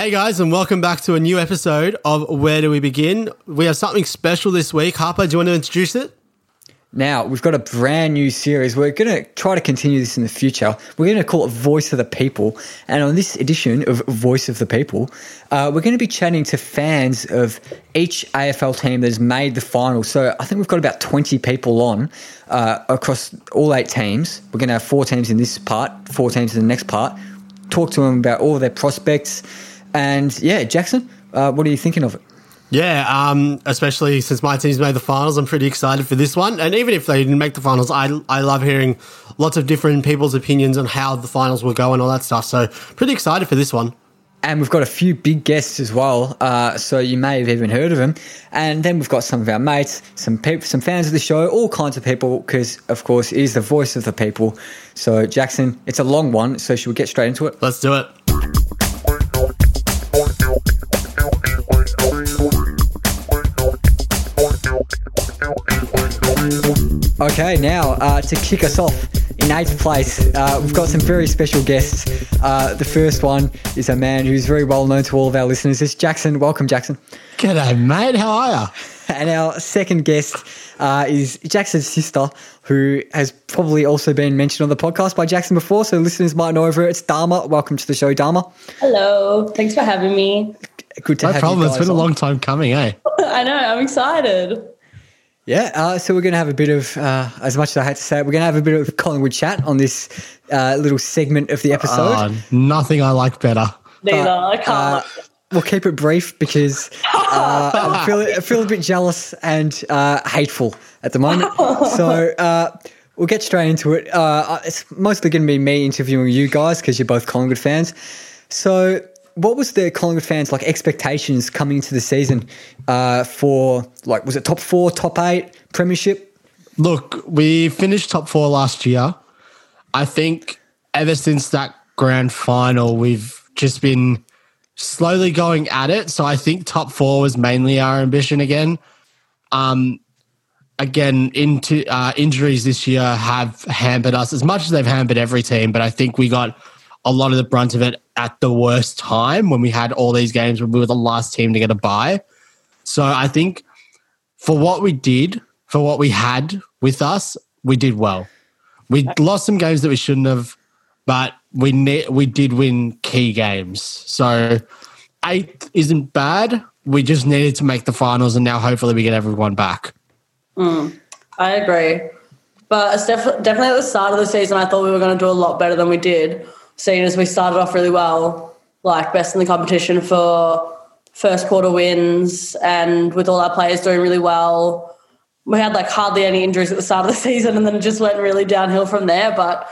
Hey guys, and welcome back to a new episode of Where Do We Begin? We have something special this week. Harper, do you want to introduce it? Now, we've got a brand new series. We're going to try to continue this in the future. We're going to call it Voice of the People. And on this edition of Voice of the People, uh, we're going to be chatting to fans of each AFL team that has made the final. So I think we've got about 20 people on uh, across all eight teams. We're going to have four teams in this part, four teams in the next part. Talk to them about all their prospects. And yeah, Jackson, uh, what are you thinking of it? Yeah, um, especially since my team's made the finals, I'm pretty excited for this one. And even if they didn't make the finals, I, I love hearing lots of different people's opinions on how the finals will go and all that stuff. So, pretty excited for this one. And we've got a few big guests as well, uh, so you may have even heard of them. And then we've got some of our mates, some people, some fans of the show, all kinds of people, because of course it is the voice of the people. So Jackson, it's a long one, so should we get straight into it? Let's do it. Okay, now uh, to kick us off in eighth place, uh, we've got some very special guests. Uh, the first one is a man who's very well known to all of our listeners. It's Jackson. Welcome, Jackson. G'day, mate. How are you? And our second guest uh, is Jackson's sister, who has probably also been mentioned on the podcast by Jackson before, so listeners might know of her. It's Dharma. Welcome to the show, Dharma. Hello. Thanks for having me. Good to No have problem. you It's guys been a long time coming, eh? I know. I'm excited. Yeah, uh, so we're going to have a bit of, uh, as much as I hate to say it, we're going to have a bit of Collingwood chat on this uh, little segment of the episode. Oh, nothing I like better. Neither. I can't. Uh, we'll keep it brief because uh, I, feel, I feel a bit jealous and uh, hateful at the moment. So uh, we'll get straight into it. Uh, it's mostly going to be me interviewing you guys because you're both Collingwood fans. So, what was the Collingwood fans like expectations coming into the season uh, for like was it top four, top eight, premiership? Look, we finished top four last year. I think ever since that grand final, we've just been slowly going at it. So I think top four was mainly our ambition again. Um, again, into uh, injuries this year have hampered us as much as they've hampered every team. But I think we got a lot of the brunt of it at the worst time when we had all these games when we were the last team to get a bye. So I think for what we did, for what we had with us, we did well. We lost some games that we shouldn't have, but we ne- we did win key games. So eighth isn't bad. We just needed to make the finals, and now hopefully we get everyone back. Mm, I agree. But it's def- definitely at the start of the season, I thought we were going to do a lot better than we did, seeing as we started off really well, like best in the competition for first quarter wins, and with all our players doing really well. We had like hardly any injuries at the start of the season, and then it just went really downhill from there. But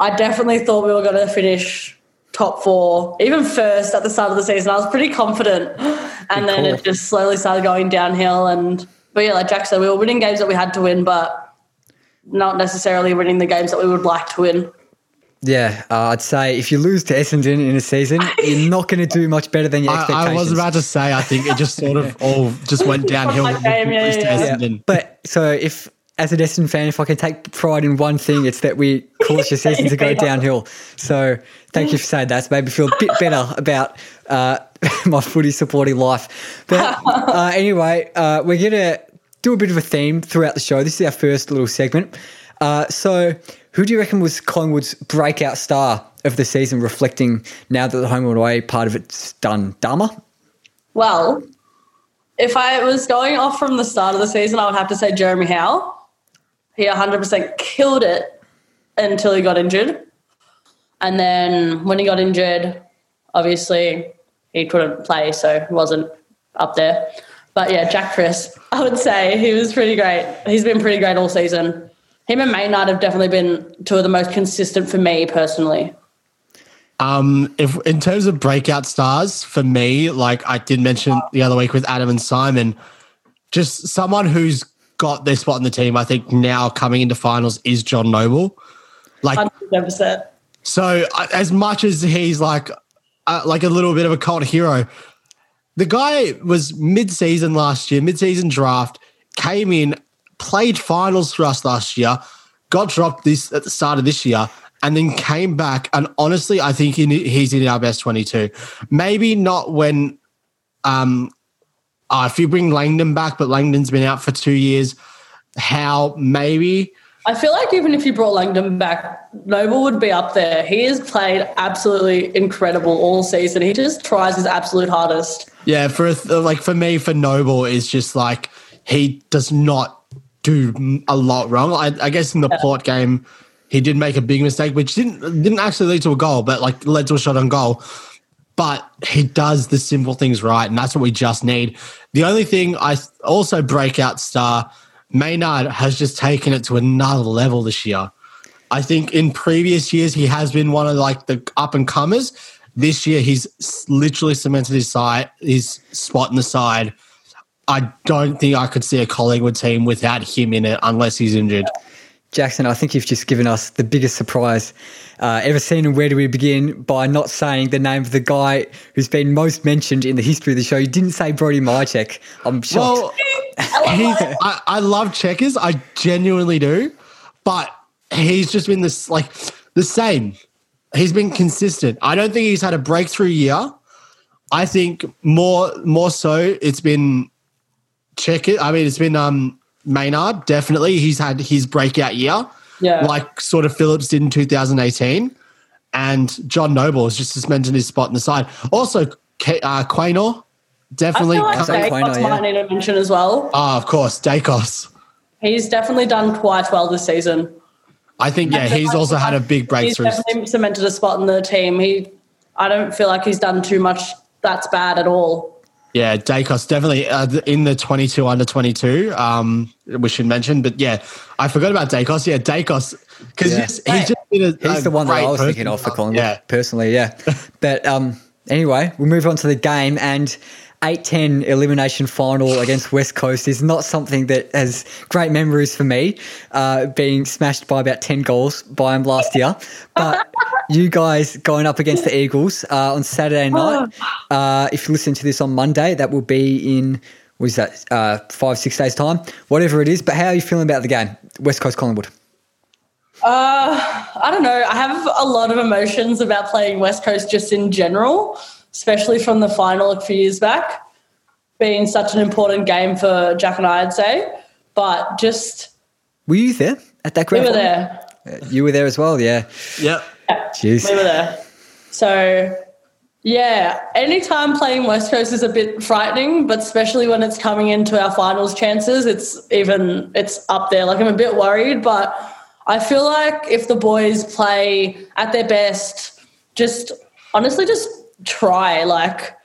I definitely thought we were going to finish top four, even first at the start of the season. I was pretty confident, and then call. it just slowly started going downhill. And but yeah, like Jack said, we were winning games that we had to win, but not necessarily winning the games that we would like to win. Yeah, uh, I'd say if you lose to Essendon in a season, you're not going to do much better than your I, expectations. I was about to say, I think it just sort of all just went downhill. Like game, yeah, Lose to yeah, yeah. Yeah, Essendon. but so if as an Essendon fan, if I can take pride in one thing, it's that we caused your season to go downhill. So thank you for saying that. It's made me feel a bit better about uh, my footy supporting life. But uh, anyway, uh, we're gonna do a bit of a theme throughout the show. This is our first little segment. Uh, so, who do you reckon was Collingwood's breakout star of the season, reflecting now that the home and away part of it's done? Dharma? Well, if I was going off from the start of the season, I would have to say Jeremy Howe. He 100% killed it until he got injured. And then when he got injured, obviously he couldn't play, so he wasn't up there. But yeah, Jack Crisp, I would say he was pretty great. He's been pretty great all season. Him and Maynard have definitely been two of the most consistent for me personally. Um, if in terms of breakout stars for me, like I did mention the other week with Adam and Simon, just someone who's got their spot in the team. I think now coming into finals is John Noble. Like 100%. so, as much as he's like uh, like a little bit of a cult hero, the guy was mid-season last year, mid-season draft, came in, played finals for us last year, got dropped this at the start of this year, and then came back. And honestly, I think he, he's in our best 22. Maybe not when, um, uh, if you bring Langdon back, but Langdon's been out for two years, how maybe. I feel like even if you brought Langdon back, Noble would be up there. He has played absolutely incredible all season. He just tries his absolute hardest. Yeah, for a th- like for me, for Noble is just like he does not do a lot wrong. I, I guess in the Port game, he did make a big mistake, which didn't didn't actually lead to a goal, but like led to a shot on goal. But he does the simple things right, and that's what we just need. The only thing I also breakout star Maynard has just taken it to another level this year. I think in previous years he has been one of like the up and comers. This year he's literally cemented his side, his spot in the side. I don't think I could see a Collingwood team without him in it unless he's injured. Jackson, I think you've just given us the biggest surprise uh, ever seen. And where do we begin by not saying the name of the guy who's been most mentioned in the history of the show? You didn't say Brody Mihocek. I'm shocked. Well, I, I love checkers. I genuinely do. But he's just been this like the same. He's been consistent. I don't think he's had a breakthrough year. I think more more so it's been check it. I mean, it's been um Maynard, definitely. He's had his breakout year. Yeah. Like sort of Phillips did in 2018. And John Noble has just suspended his spot in the side. Also, uh, Quaynor, definitely. I feel like Say Quaynor, Daicos yeah. might need a mention as well. Ah, of course, Daicos. He's definitely done quite well this season. I think, yeah, he's also had a big breakthrough. He's definitely cemented a spot in the team. He, I don't feel like he's done too much that's bad at all. Yeah, Daicos definitely uh, in the 22 under 22. Um, we should mention, but yeah, I forgot about Daicos. Yeah, Daicos because Yeah. he's, he's a, He's a the one that I was person. thinking of for Collingwood, Yeah, personally, yeah. but um, anyway, we'll move on to the game. And 8 10 elimination final against West Coast is not something that has great memories for me, uh, being smashed by about 10 goals by them last year. But you guys going up against the Eagles uh, on Saturday night. Uh, if you listen to this on Monday, that will be in. What is that? Uh, five, six days' time, whatever it is. But how are you feeling about the game, West Coast Collingwood? Uh, I don't know. I have a lot of emotions about playing West Coast just in general, especially from the final a few years back, being such an important game for Jack and I, I'd say. But just, Were you there at that we were final? there. You were there as well, yeah. yeah. Jeez. We were there. So, yeah, anytime playing West Coast is a bit frightening, but especially when it's coming into our finals chances, it's even it's up there. Like I'm a bit worried, but I feel like if the boys play at their best, just honestly just try. Like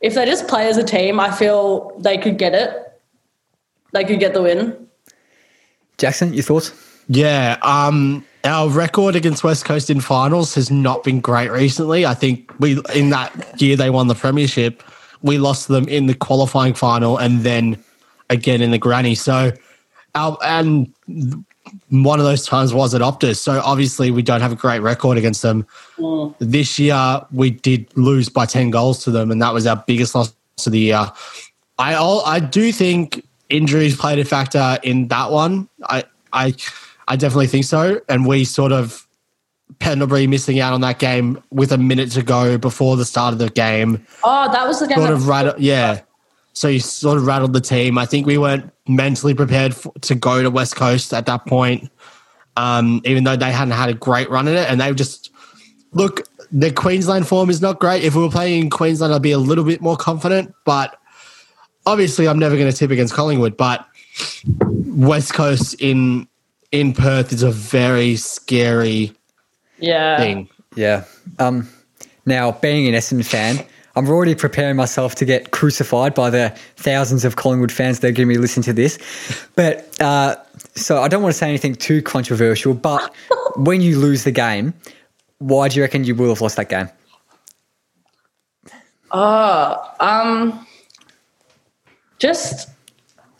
if they just play as a team, I feel they could get it. They could get the win. Jackson, your thoughts? Yeah, um, our record against West Coast in finals has not been great recently. I think we in that year they won the premiership, we lost them in the qualifying final and then again in the granny. So, our and one of those times was at Optus. So obviously we don't have a great record against them. Mm. This year we did lose by ten goals to them, and that was our biggest loss of the year. I al- I do think injuries played a factor in that one. I I I definitely think so. And we sort of Pendlebury missing out on that game with a minute to go before the start of the game. Oh, that was the game. Sort of rattled, yeah. So you sort of rattled the team. I think we weren't mentally prepared for, to go to West Coast at that point, um, even though they hadn't had a great run in it. And they just look. The Queensland form is not great. If we were playing in Queensland, I'd be a little bit more confident. But obviously, I'm never going to tip against Collingwood. But West Coast in in Perth is a very scary yeah. thing. Yeah. Um, now, being an Essendon fan, I'm already preparing myself to get crucified by the thousands of Collingwood fans that are going to be listening to this. But uh, so I don't want to say anything too controversial, but when you lose the game, why do you reckon you will have lost that game? Oh, um, just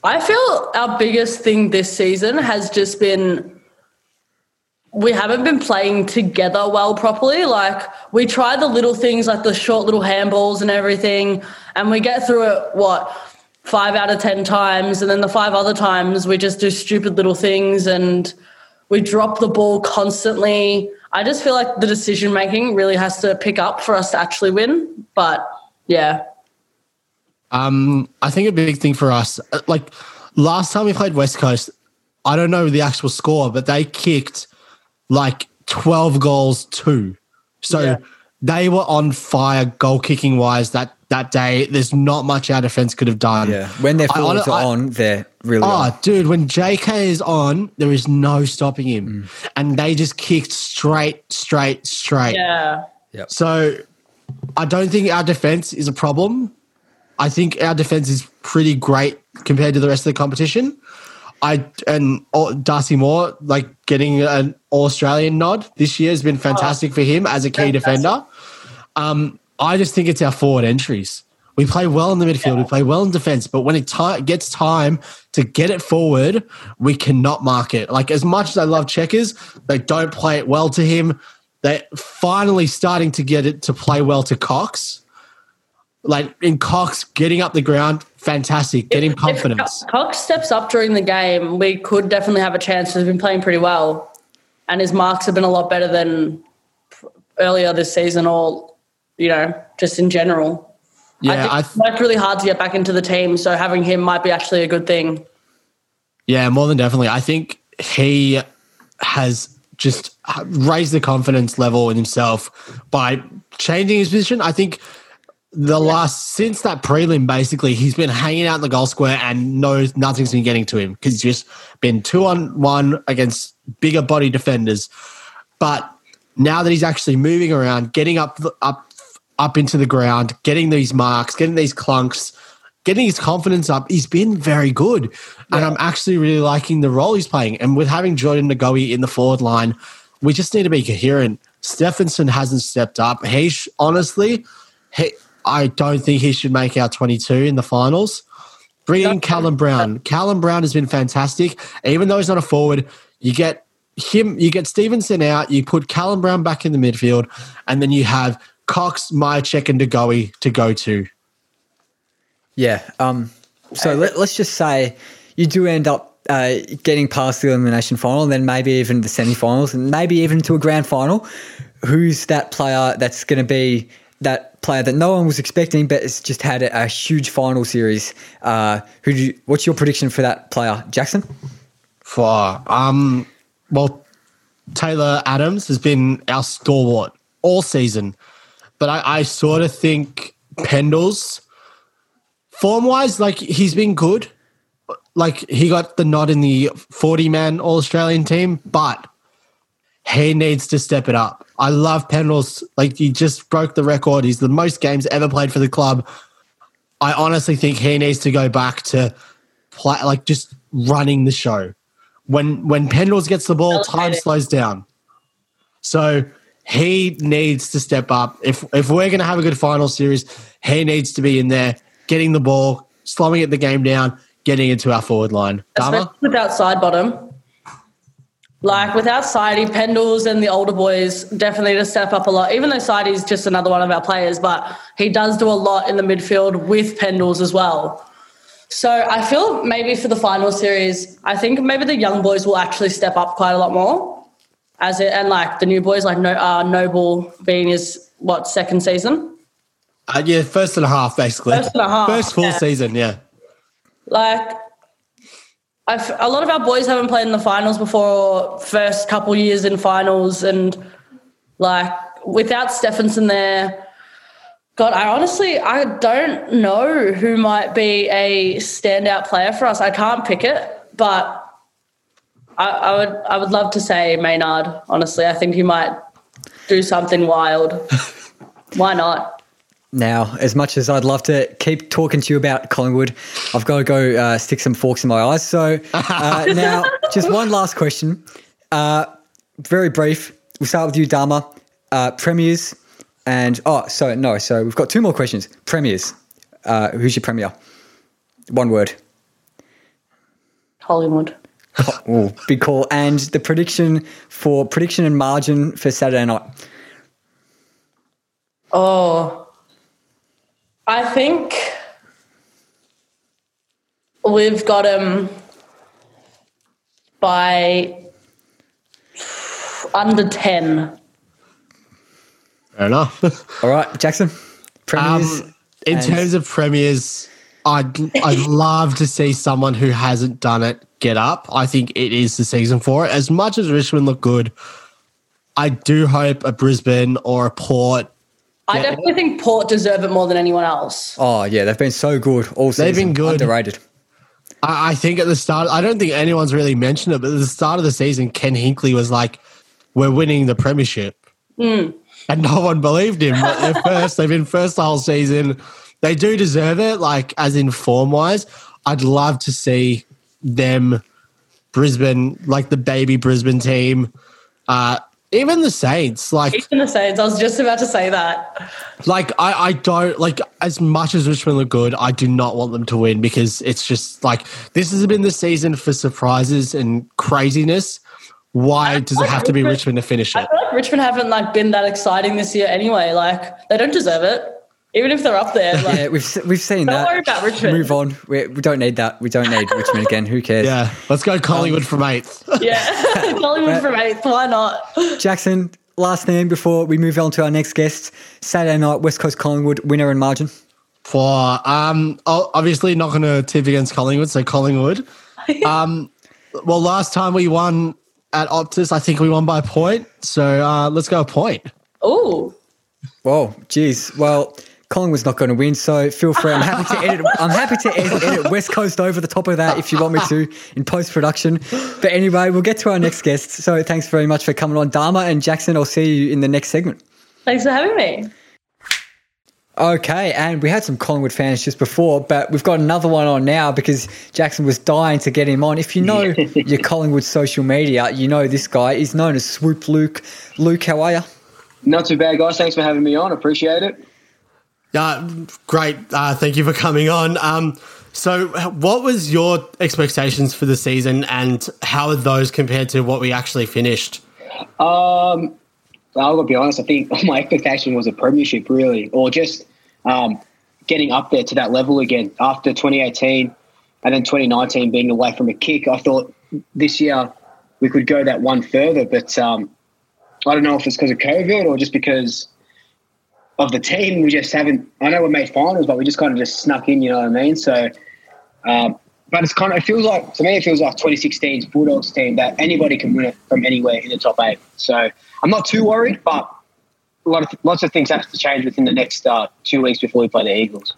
I feel our biggest thing this season has just been we haven't been playing together well properly. Like we try the little things like the short little handballs and everything, and we get through it what five out of ten times, and then the five other times we just do stupid little things and we drop the ball constantly. I just feel like the decision making really has to pick up for us to actually win. But yeah, Um, I think a big thing for us, uh, like last time we played West Coast, I don't know the actual score, but they kicked like 12 goals too. So Yeah. they were on fire goal kicking wise that, that day. There's not much our defense could have done. Yeah, when their I forwards hon- are on, they're really ah, on. Oh, dude, when JK is on, there is no stopping him. Mm. And they just kicked straight, straight, straight. yeah, So I don't think our defense is a problem. I think our defense is pretty great compared to the rest of the competition. I and oh, Darcy Moore, like getting an Australian nod this year has been fantastic for him as a key defender. Um, I just think it's our forward entries. We play well in the midfield, we play well in defense, but when it ti gets time to get it forward, we cannot mark it. Like as much as I love checkers, they don't play it well to him. They're finally starting to get it to play well to Cox. Like in Cox, getting up the ground, fantastic, getting confidence. If Cox steps up during the game, we could definitely have a chance. He's been playing pretty well, and his marks have been a lot better than earlier this season, or you know, just in general. Yeah, I I think worked really hard to get back into the team, so having him might be actually a good thing. Yeah, more than definitely. I think he has just raised the confidence level in himself by changing his position. I think the last since that prelim, basically, he's been hanging out in the goal square and knows nothing's been getting to him because he's just been two on one against bigger body defenders. But now that he's actually moving around, getting up up up into the ground, getting these marks, getting these clunks, getting his confidence up, he's been very good. And I'm actually really liking the role he's playing. And with having Jordan De Goey in the forward line, we just need to be coherent. Stephenson hasn't stepped up. He honestly, he, I don't think he should make our 22 in the finals. Bring in Callum Brown. Callum Brown has been fantastic. Even though he's not a forward, you get him, you get Stephenson out, you put Callum Brown back in the midfield, and then you have Cox, Mihocek, and De Goey to go to. Yeah. Um, so let, let's just say you do end up uh, getting past the elimination final, and then maybe even the semi-finals, and maybe even to a grand final. Who's that player that's going to be that player that no one was expecting, but has just had a, huge final series? Uh, who? You, what's your prediction for that player, Jackson? For um, well, Taylor Adams has been our stalwart all season, but I, I sort of think Pendles, form wise, like he's been good. Like he got the nod in the forty-man All Australian team, but he needs to step it up. I love Pendles. Like he just broke the record. He's the most games ever played for the club. I honestly think he needs to go back to play, like just running the show. When when Pendles gets the ball, time slows down. So he needs to step up. If if we're going to have a good final series, he needs to be in there, getting the ball, slowing it the game down, getting into our forward line. Dharma? especially without Sidebottom. Like without Sidey, Pendles and the older boys definitely to step up a lot. Even though Sidey's just another one of our players, but he does do a lot in the midfield with Pendles as well. So I feel maybe for the final series, I think maybe the young boys will actually step up quite a lot more. As it and like the new boys, like no, uh, Noble being his what second season. Uh, yeah, first and a half, basically. First and a half, First full yeah. season, yeah. Like, I've, a lot of our boys haven't played in the finals before, first couple years in finals, and like without Stephenson there, God, I honestly I don't know who might be a standout player for us. I can't pick it, but I, I would I would love to say Maynard. Honestly, I think he might do something wild. Why not? Now, as much as I'd love to keep talking to you about Collingwood, I've got to go uh, stick some forks in my eyes. So uh, now, just one last question, uh, very brief. We'll start with you, Dharma. Uh, premiers and oh, so no, so we've got two more questions. Premiers. Uh, who's your premier? One word. Hollywood. Oh, big call. And the prediction for prediction and margin for Saturday night. Oh, I think we've got him by under 10. Fair enough. All right, Jackson. Premiers. Um, in and- terms of premiers, I'd I'd love to see someone who hasn't done it get up. I think it is the season for it. As much as Richmond look good, I do hope a Brisbane or a Port. I definitely think Port deserve it more than anyone else. oh yeah, they've been so good all season. They've been good. Underrated. I, I think at the start, I don't think anyone's really mentioned it, but at the start of the season, Ken Hinkley was like, "We're winning the premiership," and no one believed him. But they're first. They've been first the whole season. They do deserve it, like as in form wise. I'd love to see them, Brisbane, like the baby Brisbane team, uh, even the Saints, like Even the Saints, I was just about to say that. like I, I don't like as much as Richmond look good, I do not want them to win because it's just like this has been the season for surprises and craziness. Why does it have to be Richmond to finish I it? feel like Richmond haven't like been that exciting this year anyway. Like they don't deserve it, even if they're up there. Like, Yeah, we've we've seen Don't that. worry about Richmond. Move on. We, we don't need that. We don't need Richmond again. Who cares? Yeah, let's go Collingwood from eighth. yeah, Collingwood from eighth. Why not? Jackson, last name before we move on to our next guest. Saturday night, West Coast Collingwood, winner and margin. For um, obviously not going to tip against Collingwood, so Collingwood. Um, well, last time we won at Optus, I think we won by a point. So uh, let's go a point. Oh. Whoa, geez. Well, Collingwood's not going to win, so feel free. I'm happy to edit. I'm happy to edit, edit West Coast over the top of that if you want me to in post production. But anyway, we'll get to our next guest. So thanks very much for coming on, Dharma and Jackson. I'll see you in the next segment. thanks for having me. Okay, and we had some Collingwood fans just before, but we've got another one on now because Jackson was dying to get him on. If you know your Collingwood social media, you know this guy. He's known as Swoop Luke. Luke, how are you? Not too bad, guys. Thanks for having me on. Appreciate it. Yeah, great. Uh, thank you for coming on. Um, so, what was your expectations for the season, and how are those compared to what we actually finished? Um, I'll be honest. I think my expectation was a premiership, really, or just um, getting up there to that level again after 2018 and then 2019 being away from a kick. I thought this year we could go that one further, but um, I don't know if it's because of COVID or just because of the team. We just haven't. I know we made finals, but we just kind of just snuck in. You know what I mean? So. Um, but it's kind of, it feels like, to me, it feels like 2016's Bulldogs team that anybody can win it from anywhere in the top eight. So I'm not too worried, but a lot of, lots of things have to change within the next uh, two weeks before we play the Eagles.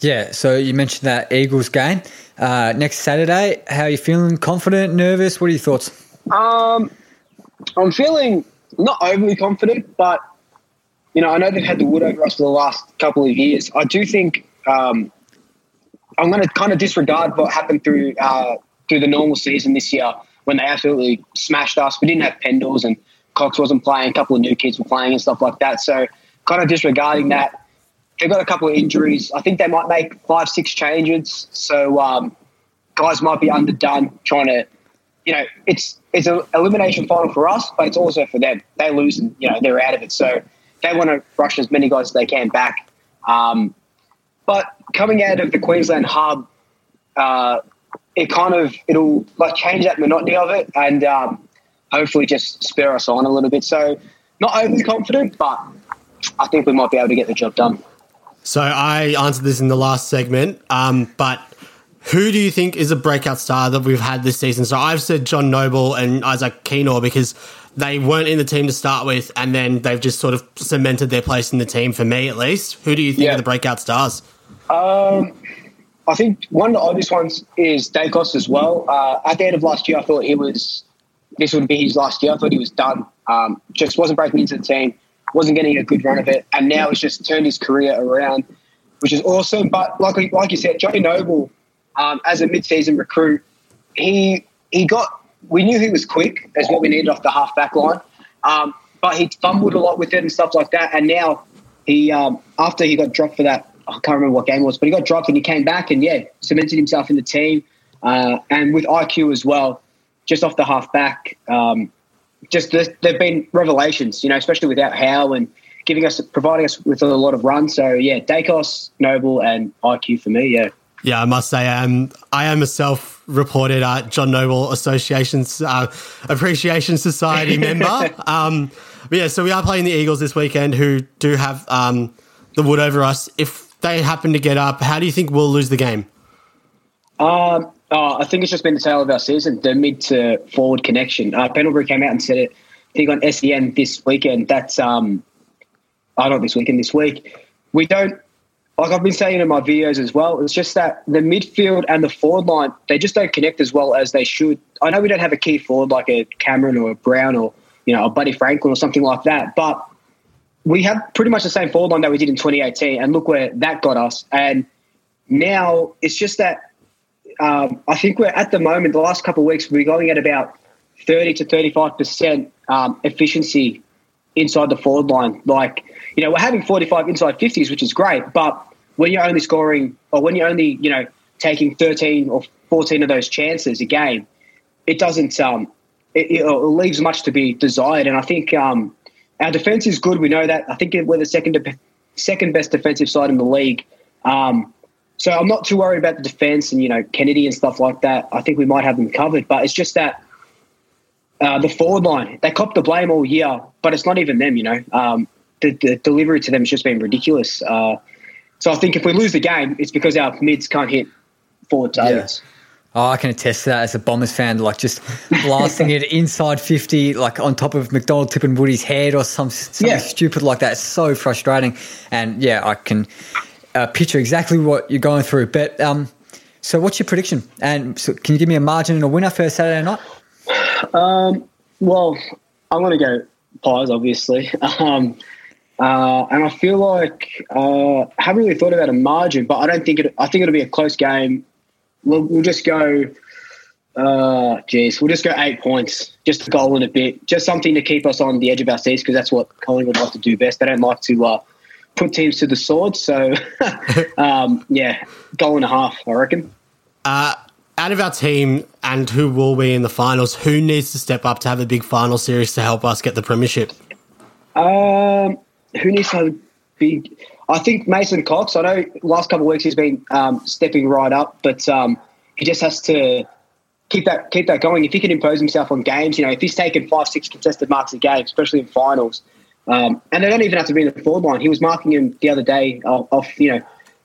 Yeah, so you mentioned that Eagles game uh, next Saturday. How are you feeling? Confident, nervous? What are your thoughts? Um, I'm feeling not overly confident, but you know, I know they've had the wood over us for the last couple of years. I do think um, I'm going to kind of disregard what happened through uh, through the normal season this year when they absolutely smashed us. We didn't have Pendles and Cox wasn't playing. A couple of new kids were playing and stuff like that. So kind of disregarding that. They've got a couple of injuries. I think they might make five, six changes. So um, guys might be underdone trying to, you know, it's it's an elimination final for us, but it's also for them. They lose and you know they're out of it. So they want to rush as many guys as they can back. Um, but coming out of the Queensland hub, uh, it kind of it'll like change that monotony of it and um, hopefully just spur us on a little bit. So not overly confident, but I think we might be able to get the job done. So, I answered this in the last segment, um, but who do you think is a breakout star that we've had this season? So, I've said John Noble and Isaac Quaynor because they weren't in the team to start with, and then they've just sort of cemented their place in the team for me at least. Who do you think Yeah. are the breakout stars? Um, I think one of the obvious ones is Daicos as well. Uh, at the end of last year, I thought he was this would be his last year. I thought he was done. Um, just wasn't breaking into the team, wasn't getting a good run of it, and now he's just turned his career around, which is awesome. But like like you said, Johnny Noble, um, as a mid-season recruit, he he got we knew he was quick as what we needed off the half back line, um, but he fumbled a lot with it and stuff like that. And now he um, after he got dropped for that, I can't remember what game it was, but he got dropped and he came back and yeah, cemented himself in the team. Uh, and with IQ as well, just off the half back, um, just there- there've been revelations, you know, especially without Howe and giving us, providing us with a lot of runs. So yeah, Daicos, Noble, and IQ for me. Yeah. Yeah, I must say, I am a self-reported uh, John Noble Association's uh, Appreciation Society member. um, But yeah, so we are playing the Eagles this weekend, who do have um, the wood over us. If they happen to get up, how do you think we'll lose the game? Um, oh, I think it's just been the tale of our season, the mid to forward connection. Uh, Pendlebury came out and said it, I think on SEN this weekend. That's, um, oh, not this weekend, this week. We don't, like I've been saying in my videos as well, it's just that the midfield and the forward line, they just don't connect as well as they should. I know we don't have a key forward like a Cameron or a Brown or, you know, a Buddy Franklin or something like that, but we have pretty much the same forward line that we did in 2018, and look where that got us. And now it's just that um, I think we're at the moment, the last couple of weeks, we're going at about 30 to 35% um, efficiency inside the forward line. Like, you know, we're having 45 inside 50s, which is great, but when you're only scoring, or when you're only, you know, taking 13 or 14 of those chances a game, it doesn't, um, it, it leaves much to be desired. And I think um, our defense is good. We know that. I think we're the second, second best defensive side in the league. Um, so I'm not too worried about the defense and you know Kennedy and stuff like that. I think we might have them covered, but it's just that uh, the forward line they cop the blame all year, but it's not even them. You know, um, the, the, delivery to them has just been ridiculous. Uh, so I think if we lose the game, it's because our mids can't hit forward targets. Yeah. Oh, I can attest to that as a Bombers fan, like just blasting it inside 50, like on top of McDonald tipping Woody's head or some, something yeah. stupid like that. It's so frustrating. And yeah, I can uh, picture exactly what you're going through. But um, so, what's your prediction? And so can you give me a margin and a winner for Saturday night? Um, well, I'm going to go Pies, obviously. Um, uh, and I feel like uh, I haven't really thought about a margin, but I don't think it. I think it'll be a close game. We'll, we'll just go. Uh, geez, we'll just go eight points, just a goal and a bit, just something to keep us on the edge of our seats because that's what Collingwood like to do best. They don't like to uh, put teams to the sword. So, um, yeah, goal and a half, I reckon. Uh, out of our team and who will be in the finals, who needs to step up to have a big final series to help us get the premiership? Um, who needs to big? I think Mason Cox. I know last couple of weeks he's been um, stepping right up, but um, he just has to keep that keep that going. If he can impose himself on games, you know, if he's taken five, six contested marks a game, especially in finals, um, and they don't even have to be in the forward line. He was marking him the other day off, off you know,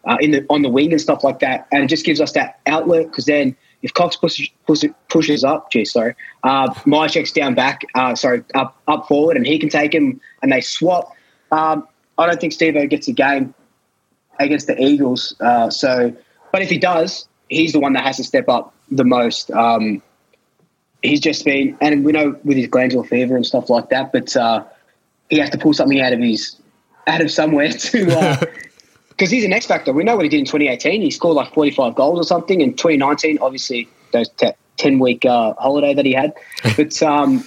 uh, in the on the wing and stuff like that, and it just gives us that outlet because then if Cox pushes pushes, pushes up, geez, sorry, uh, Mihocek's down back, uh, sorry, up up forward, and he can take him, and they swap. Um, I don't think Steve gets a game against the Eagles. Uh, so, but if he does, he's the one that has to step up the most. Um, he's just been, and we know with his glandular fever and stuff like that, but uh, he has to pull something out of his out of somewhere to because uh, he's an X factor. We know what he did in 2018. He scored like 45 goals or something. In 2019, obviously those 10 week uh, holiday that he had, but um,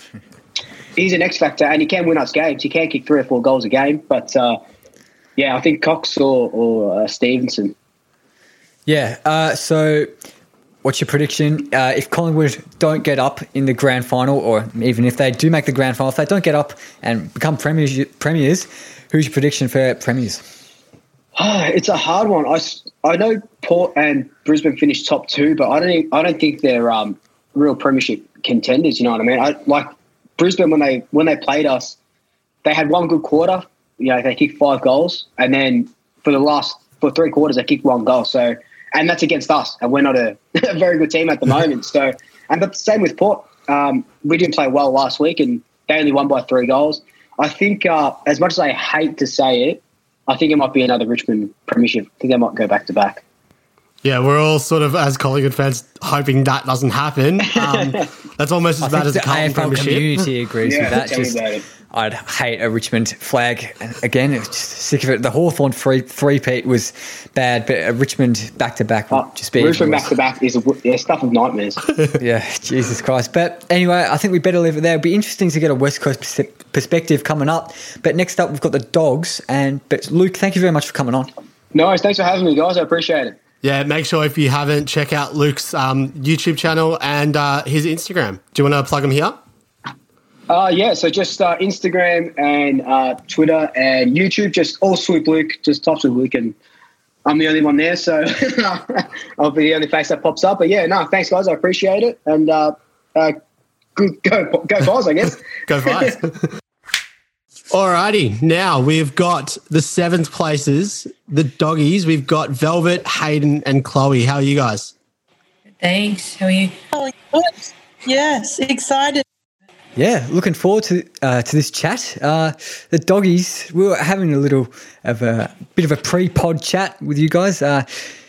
he's an X factor and he can win us games. He can kick three or four goals a game, but uh, yeah, I think Cox or, or uh, Stephenson. Yeah. Uh, so What's your prediction? Uh, if Collingwood don't get up in the grand final, or even if they do make the grand final, if they don't get up and become premiers, premiers who's your prediction for premiers? it's a hard one. I, I know Port and Brisbane finished top two, but I don't I don't think they're um, real premiership contenders. You know what I mean? I like Brisbane when they when they played us, they had one good quarter. You know, they kicked five goals, and then for the last for three quarters they kicked one goal. So and that's against us, and we're not a, a very good team at the moment. So, and but same with Port. Um, we didn't play well last week, and they only won by three goals. I think, uh, as much as I hate to say it, I think it might be another Richmond premiership. I think they might go back to back. Yeah, we're all sort of as Collingwood fans hoping that doesn't happen. Um, that's almost as bad as the Carlton AFL community agrees yeah, with that. Just I'd hate a Richmond flag. again, just sick of it. The Hawthorn free three-peat was bad, but a Richmond back-to-back would oh, just be... Richmond back-to-back is yeah, stuff of nightmares. yeah, Jesus Christ. But anyway, I think we better leave it there. It'll be interesting to get a West Coast perspective coming up. But next up, we've got the Dogs. And But Luke, thank you very much for coming on. No, thanks for having me, guys. I appreciate it. Yeah, make sure if you haven't, check out Luke's um, YouTube channel and uh, his Instagram. Do you want to plug him here? Uh, yeah, so just uh, Instagram and uh, Twitter and YouTube, just all Swoop Luke, just Tops with Luke, and I'm the only one there, so I'll be the only face that pops up. But yeah, no, thanks guys, I appreciate it, and uh, uh, good go go Pies, I guess. go Pies. Alrighty, now we've got the seventh places, the doggies. We've got Velvet, Hayden, and Chloe. How are you guys? Thanks. How are you? Oh, good. Yes, excited. Yeah, looking forward to uh, to this chat. Uh, the doggies, we were having a little of a bit of a pre-pod chat with you guys. Uh,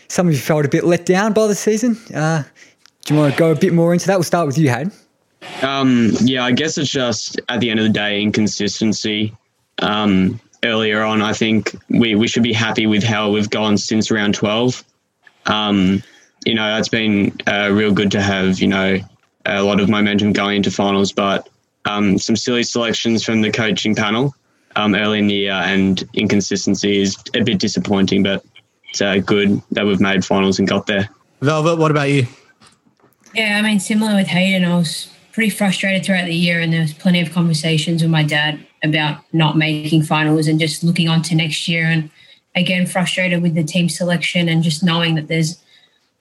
some of you felt a bit let down by the season. Uh, do you want to go a bit more into that? We'll start with you, Hayden. Um, yeah, I guess it's just at the end of the day inconsistency. Um, earlier on, I think we, we should be happy with how we've gone since round 12. Um, you know, that's been uh, real good to have, you know, a lot of momentum going into finals, but um, some silly selections from the coaching panel um, early in the year and inconsistency is a bit disappointing, but it's uh, good that we've made finals and got there. Velvet, what about you? Yeah, I mean, similar with Hayden, I was pretty frustrated throughout the year, and there was plenty of conversations with my dad about not making finals and just looking on to next year. And again, frustrated with the team selection and just knowing that there's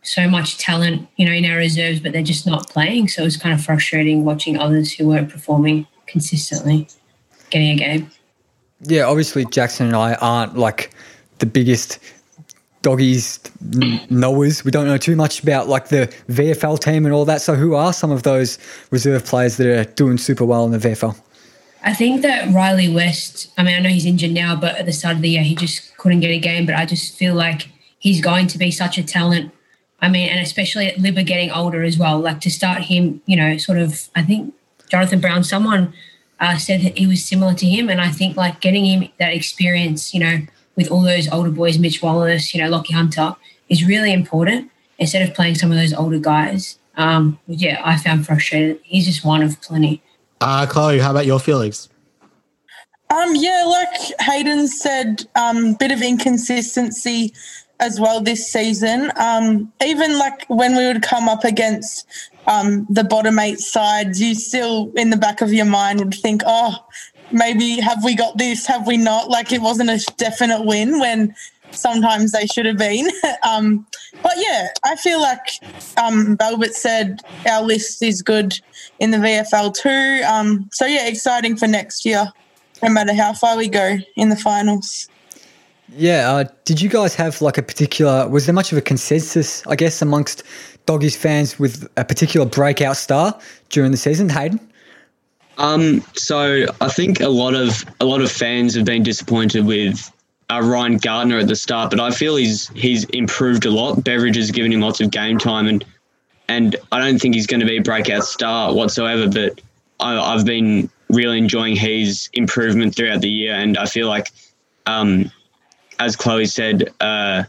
so much talent, you know, in our reserves, but they're just not playing. So it was kind of frustrating watching others who weren't performing consistently getting a game. Yeah, obviously Jackson and I aren't like the biggest doggies knowers. We don't know too much about like the VFL team and all that. So who are some of those reserve players that are doing super well in the VFL? I think that Riley West, I mean, I know he's injured now, but at the start of the year, he just couldn't get a game. But I just feel like he's going to be such a talent. I mean, and especially at Libba getting older as well. Like to start him, you know, sort of, I think Jonathan Brown, someone uh, said that he was similar to him. And I think like getting him that experience, you know, with all those older boys, Mitch Wallace, you know, Lachie Hunter, is really important instead of playing some of those older guys. Um, yeah, I found frustrated. He's just one of plenty. Uh, Chloe, how about your feelings? Um, yeah, like Hayden said, um, bit of inconsistency as well this season. Um, even like when we would come up against um, the bottom eight sides, you still in the back of your mind would think, oh, maybe have we got this? Have we not? Like it wasn't a definite win when sometimes they should have been. um, but yeah, I feel like um, Velvet said our list is good in the VFL too. Um, so yeah, exciting for next year, no matter how far we go in the finals. Yeah, uh, did you guys have like a particular? Was there much of a consensus, I guess, amongst doggies fans with a particular breakout star during the season, Hayden? Um, so I think a lot of a lot of fans have been disappointed with uh, Ryan Gardner at the start, but I feel he's he's improved a lot. Beveridge has given him lots of game time, and and I don't think he's going to be a breakout star whatsoever. But I, I've been really enjoying his improvement throughout the year, and I feel like, um, as Chloe said, uh,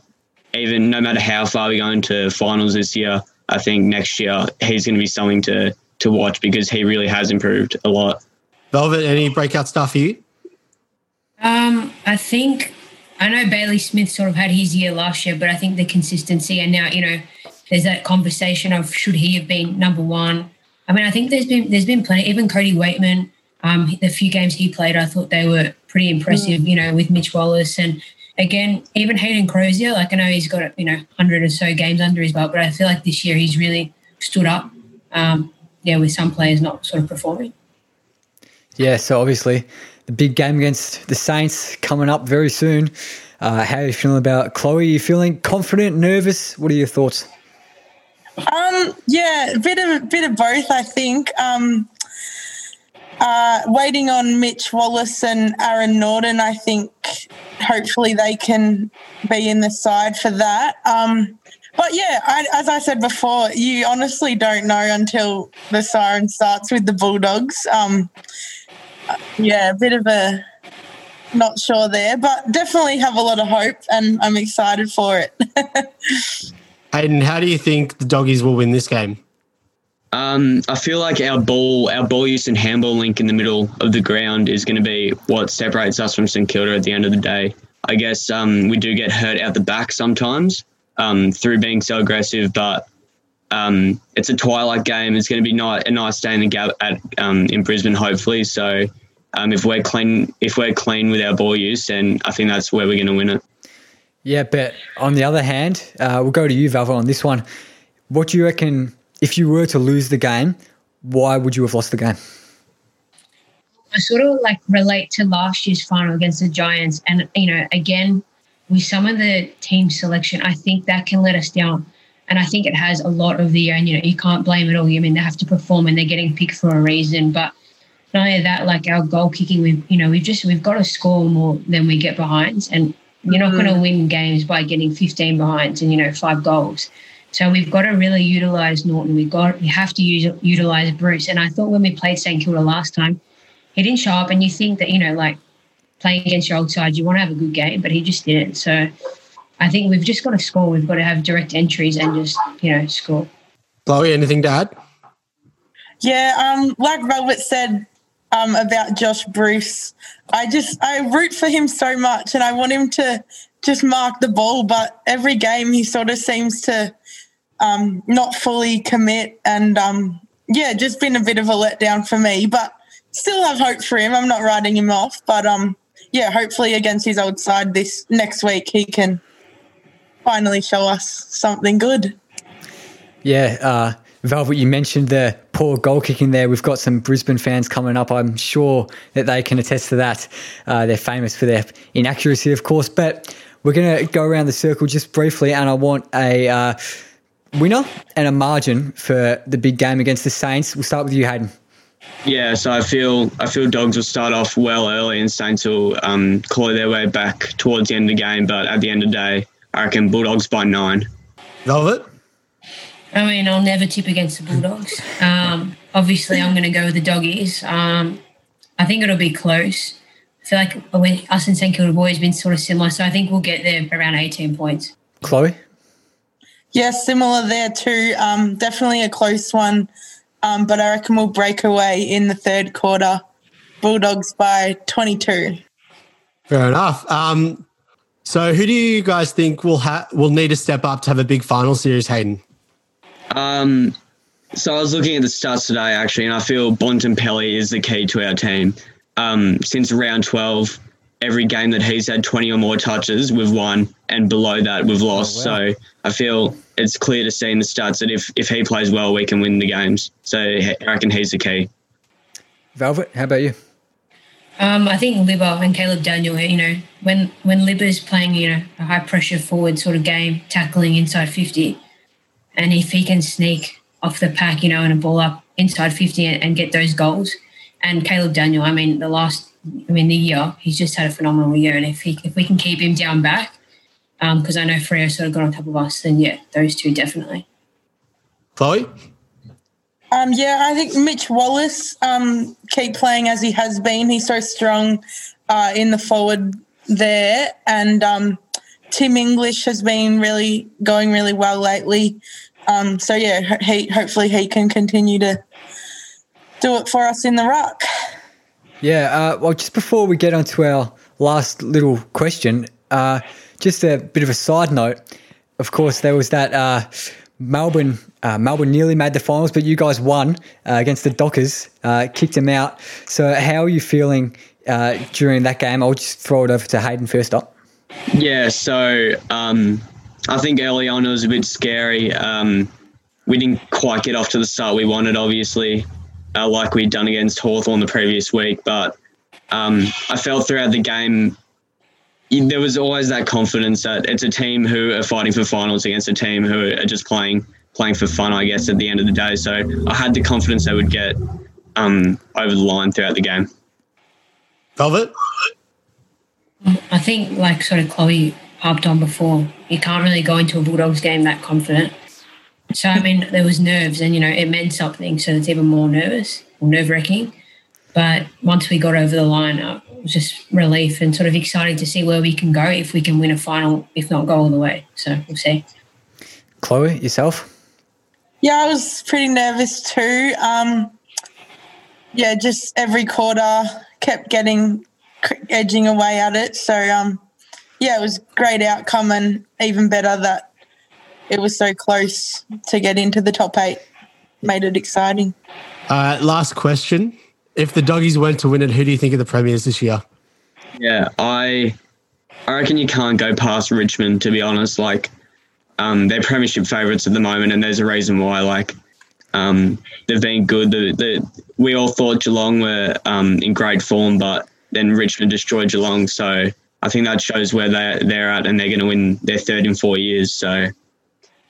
even no matter how far we go into finals this year, I think next year he's going to be something to to watch because he really has improved a lot. Velvet, any breakout stuff for you? Um, I think I know Bailey Smith sort of had his year last year, but I think the consistency and now you know there's that conversation of should he have been number one. I mean, I think there's been there's been plenty. Even Cody Weightman, um, the few games he played, I thought they were pretty impressive. Mm. You know, with Mitch Wallace and again, even Hayden Crozier. Like I know he's got you know hundred or so games under his belt, but I feel like this year he's really stood up. Um, yeah, with some players not sort of performing. Yeah, so obviously the big game against the Saints coming up very soon. Uh, how are you feeling about Chloe? Are you feeling confident, nervous? What are your thoughts? Um, yeah, a bit of bit of both, I think. Um, uh, waiting on Mitch Wallace and Aaron Naughton, I think hopefully they can be in the side for that. Um, but yeah, I, as I said before, you honestly don't know until the siren starts with the Bulldogs. Um, yeah, a bit of a not sure there, but definitely have a lot of hope and I'm excited for it. Hayden, how do you think the doggies will win this game? Um, I feel like our ball, our ball use and handball link in the middle of the ground is going to be what separates us from St Kilda at the end of the day. I guess um, we do get hurt out the back sometimes um, through being so aggressive, but um, it's a twilight game. It's going to be not a nice day in the gap at um, in Brisbane, hopefully. So um, if we're clean, if we're clean with our ball use, then I think that's where we're going to win it. Yeah, but on the other hand, uh, we'll go to you, Valvo, on this one. What do you reckon? If you were to lose the game, why would you have lost the game? I sort of like relate to last year's final against the Giants, and you know, again, with some of the team selection, I think that can let us down. And I think it has a lot of the, and you know, you can't blame it all. I mean, they have to perform and they're getting picked for a reason. But not only that, like our goal kicking, we've, you know, we've just, we've got to score more than we get behinds. And you're not going to mm. win games by getting 15 behinds and, you know, five goals. So we've got to really utilize Naughton. We've got, we have to use, utilize Bruce. And I thought when we played St Kilda last time, he didn't show up. And you think that, you know, like playing against your old side, you want to have a good game, but he just didn't. So I think we've just got to score. We've got to have direct entries and just, you know, score. Chloe, anything to add? Yeah, um, like Robert said um, about Josh Bruce, I just I root for him so much, and I want him to just mark the ball. But every game, he sort of seems to um, not fully commit, and um, yeah, just been a bit of a letdown for me. But still have hope for him. I'm not writing him off, but um, yeah, hopefully against his old side this next week, he can finally show us something good. Yeah, uh, Velvet, you mentioned the poor goal kicking there. We've got some Brisbane fans coming up. I'm sure that they can attest to that. Uh, they're famous for their inaccuracy, of course. But we're going to go around the circle just briefly, and I want a uh, winner and a margin for the big game against the Saints. We'll start with you, Hayden. Yeah, so I feel I feel Dogs will start off well early and Saints will um, claw their way back towards the end of the game. But at the end of the day, I reckon Bulldogs by nine. Velvet? I mean, I'll never tip against the Bulldogs. Um, obviously, I'm going to go with the doggies. Um, I think it'll be close. I feel like when us and St Kilda boys have been sort of similar, so I think we'll get there around 18 points. Chloe? Yeah, similar there too. Um, definitely a close one, um, but I reckon we'll break away in the third quarter. Bulldogs by 22. Fair enough. Um, so, who do you guys think will ha- will need to step up to have a big final series, Hayden? Um, so I was looking at the stats today actually, and I feel Bontempelli is the key to our team. Um, since round 12, every game that he's had 20 or more touches, we've won, and below that, we've lost. So I feel it's clear to see in the stats that if, if he plays well, we can win the games. So I reckon he's the key. Velvet, how about you? Um, I think Libba and Caleb Daniel, you know, when when Libba's playing, you know, a high pressure forward sort of game, tackling inside 50, and if he can sneak off the pack, you know, and a ball up inside 50 and, and get those goals, and Caleb Daniel, I mean, the last, I mean, the year, he's just had a phenomenal year, and if he if we can keep him down back, because um, I know Freo sort of got on top of us, then yeah, those two definitely. Chloe? Um, yeah, I think Mitch Wallis um, keep playing as he has been. He's so strong uh, in the forward there, and um, Tim English has been really going really well lately. Um, so yeah, he hopefully he can continue to do it for us in the ruck. Yeah. Uh, well, just before we get on to our last little question, uh, just a bit of a side note. Of course, there was that uh, Melbourne. Uh, Melbourne nearly made the finals, but you guys won uh, against the Dockers, uh, kicked them out. So, how are you feeling during that game? I'll just throw it over to Hayden first up. Yeah, so um, I think early on it was a bit scary. Um, we didn't quite get off to the start we wanted, obviously, uh, like we'd done against Hawthorn the previous week. But um, I felt throughout the game there was always that confidence that it's a team who are fighting for finals against a team who are just playing playing for fun, I guess, at the end of the day. So I had the confidence they would get um, over the line throughout the game. Velvet? I think, like sort of Chloe harped on before, you can't really go into a Bulldogs game that confident. So, I mean, there was nerves and, you know, it meant something. So it's even more nervous or nerve wracking. But once we got over the line, uh, it was just relief and sort of exciting to see where we can go if we can win a final, if not go all the way. So we'll see. Chloe, yourself? Yeah, I was pretty nervous too. Um, yeah, just every quarter kept getting edging away at it. So um, yeah, it was great outcome and even better that it was so close to get into the top eight. Made it exciting. Uh, last question. If the doggies went to win it, who do you think of the premiers this year? Yeah, I I reckon you can't go past Richmond, to be honest. Like, um, they're premiership favourites at the moment, and there's a reason why. Like, Um, they've been good. The, the, we all thought Geelong were um, in great form, but then Richmond destroyed Geelong. So I think that shows where they they're at, and they're going to win their third in four years. So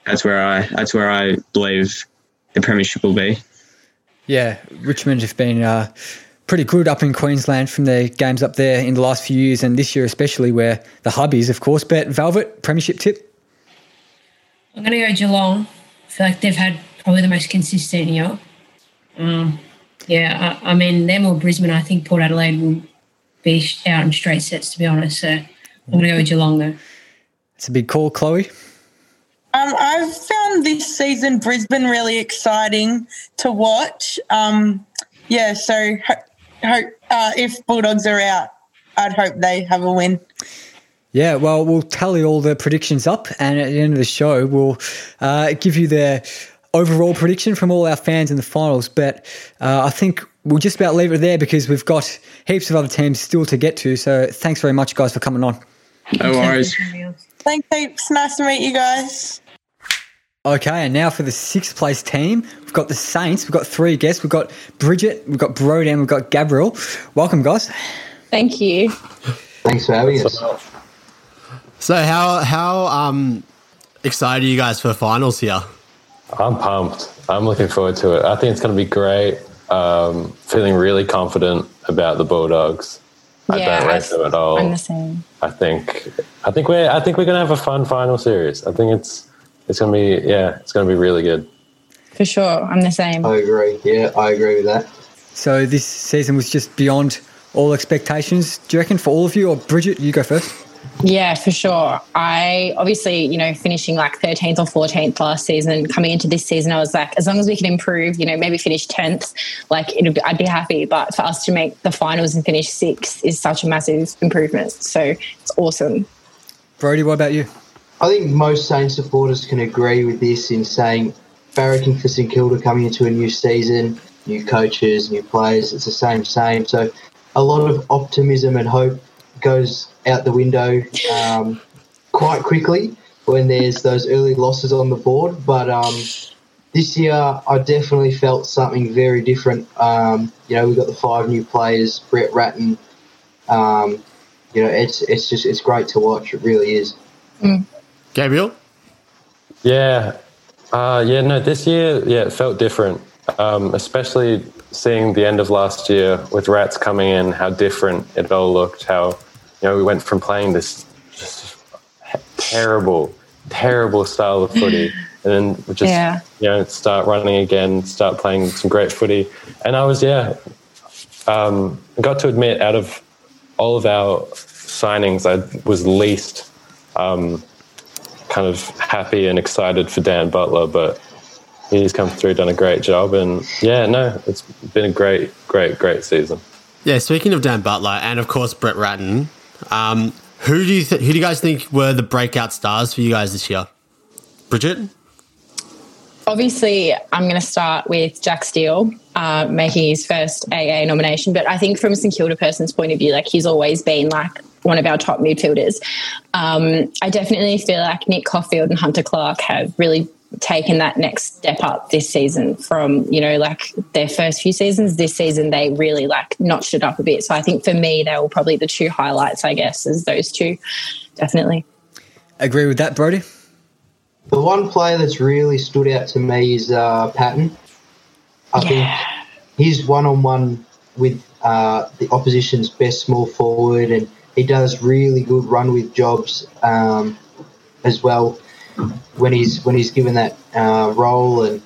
that's where I that's where I believe the premiership will be. Yeah, Richmond have been uh, pretty good up in Queensland from their games up there in the last few years, and this year especially, where the hub is, of course. But Velvet premiership tip. I'm going to go Geelong. I feel like they've had probably the most consistent year. Um, yeah, I, I mean, them or Brisbane, I think Port Adelaide will be out in straight sets, to be honest. So I'm going to go with Geelong, though. It's a big call, Chloe. Um, I've found this season Brisbane really exciting to watch. Um, yeah, so ho- ho- uh, if Bulldogs are out, I'd hope they have a win. Yeah, well, we'll tally all the predictions up, and at the end of the show, we'll uh, give you the overall prediction from all our fans in the finals. But uh, I think we'll just about leave it there because we've got heaps of other teams still to get to. So thanks very much, guys, for coming on. No worries. Thanks heaps. Nice to meet you guys. Okay, and now for the sixth place team, we've got the Saints. We've got three guests. We've got Bridget, we've got Broden, we've got Gabriel. Welcome, guys. Thank you. Thanks for having us. So how how um excited are you guys for the finals here? I'm pumped. I'm looking forward to it. I think it's going to be great. Um, feeling really confident about the Bulldogs. I don't rate them at all. I'm the same. I think I think we're I think we're going to have a fun final series. I think it's it's going to be yeah, it's going to be really good. For sure. I'm the same. I agree. Yeah, I agree with that. So this season was just beyond all expectations. Do you reckon for all of you, or Bridget, you go first? Yeah, for sure. I obviously, you know, finishing like 13th or 14th last season, coming into this season, I was like, as long as we can improve, you know, maybe finish 10th, like it'd be, I'd be happy. But for us to make the finals and finish sixth is such a massive improvement. So it's awesome. Brody, what about you? I think most Saints supporters can agree with this in saying barracking for St Kilda coming into a new season, new coaches, new players. It's the same, same. So a lot of optimism and hope goes out the window um, quite quickly when there's those early losses on the board. But um, this year, I definitely felt something very different. Um, you know, we've got the five new players, Brett Ratten. Um, you know, it's it's just it's great to watch. It really is. Gabriel? Yeah, uh, yeah. No, this year, yeah, it felt different. Um, especially seeing the end of last year with Rats coming in, how different it all looked. How you know we went from playing this just terrible, terrible style of footy, and then we just Yeah. you know start running again, start playing some great footy. And I was yeah, um, got to admit out of all of our signings, I was least um, kind of happy and excited for Dan Butler, but he's come through, done a great job, and yeah, no, it's been a great, great, great season. Yeah, speaking of Dan Butler and of course Brett Ratten, um, who do you th- who do you guys think were the breakout stars for you guys this year? Bridget? Obviously, I'm going to start with Jack Steele uh, making his first AA nomination. But I think from a St Kilda person's point of view, like he's always been like one of our top midfielders. Um, I definitely feel like Nick Coffield and Hunter Clark have really taken that next step up this season from you know like their first few seasons this season they really like notched it up a bit so i think for me they were probably the two highlights i guess as those two definitely Agree with that, Brody? The one player that's really stood out to me is uh, Paton. I think he's one on one with uh, the opposition's best small forward, and he does really good run with jobs um, as well when he's when he's given that uh, role. And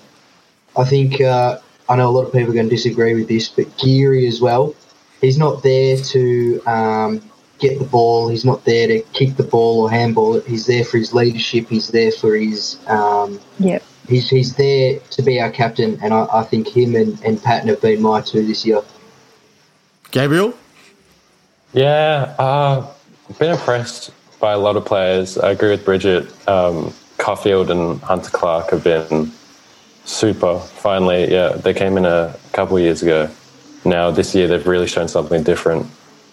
I think uh, I know a lot of people are going to disagree with this, but Geary as well. He's not there to um, get the ball. He's not there to kick the ball or handball it. He's there for his leadership. He's there for his. Um, Yep. He's, he's there to be our captain, and I, I think him and, and Paton have been my two this year. Gabriel? Yeah, uh, been impressed by a lot of players. I agree with Bridget. Um, Coffield and Hunter Clark have been super. Finally, yeah, they came in a couple of years ago. Now this year they've really shown something different.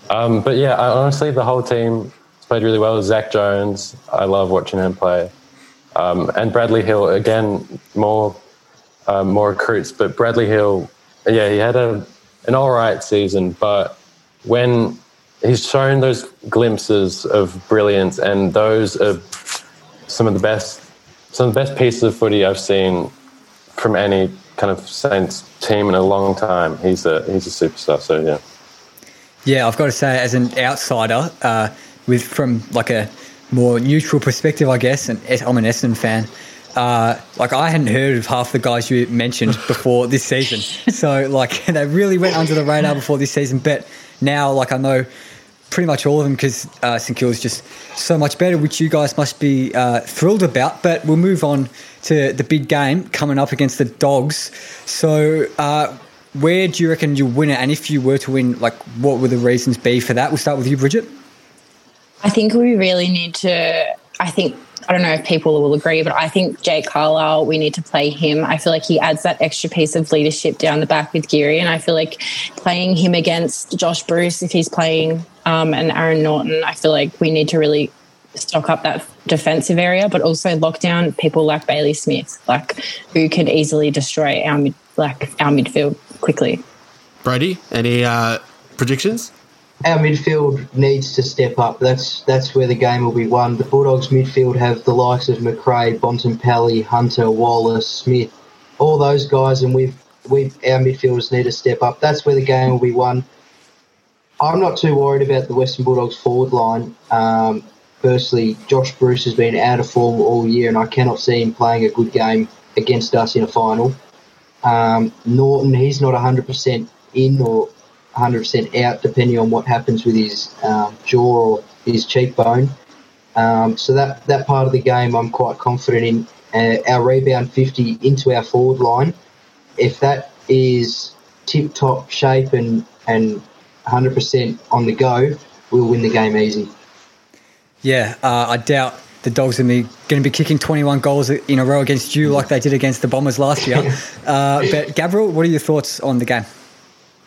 Um, but yeah, I, honestly, the whole team has played really well. Zach Jones, I love watching him play, um, and Bradley Hill again. More um, more recruits. But Bradley Hill, yeah, he had a an all right season, but when he's shown those glimpses of brilliance, and those are some of the best some of the best pieces of footy I've seen from any kind of Saints team in a long time. He's a he's a superstar. So yeah. Yeah, I've got to say, as an outsider, uh, with from like a more neutral perspective, I guess, and I'm an Essendon fan. Uh, like I hadn't heard of half the guys you mentioned before this season, so like they really went under the radar before this season. But now, like I know pretty much all of them because uh, St Kilda is just so much better, which you guys must be uh, thrilled about. But we'll move on to the big game coming up against the Dogs. So, uh, where do you reckon you'll win it? And if you were to win, like, what would the reasons be for that? We'll start with you, Bridget. I think we really need to. I think I don't know if people will agree, but I think Jake Carlisle, we need to play him. I feel like he adds that extra piece of leadership down the back with Geary. And I feel like playing him against Josh Bruce, if he's playing, um, and Aaron Naughton, I feel like we need to really stock up that defensive area, but also lock down people like Bailey Smith, like who could easily destroy our mid, like our midfield quickly. Brady, any uh, predictions? Our midfield needs to step up. That's that's where the game will be won. The Bulldogs midfield have the likes of Macrae, Bontempelli, Hunter, Wallis, Smith, all those guys, and we've we our midfielders need to step up. That's where the game will be won. I'm not too worried about the Western Bulldogs forward line. Um, firstly, Josh Bruce has been out of form all year, and I cannot see him playing a good game against us in a final. Um, Naughton, he's not 100% in or 100% out, depending on what happens with his um, jaw or his cheekbone. Um, so that, that part of the game, I'm quite confident in. Uh, our rebound 50 into our forward line, if that is tip top shape and, and 100% on the go, we'll win the game easy. Yeah, uh, I doubt the Dogs are going to be kicking 21 goals in a row against you like they did against the Bombers last year. Uh, but Gabriel, what are your thoughts on the game?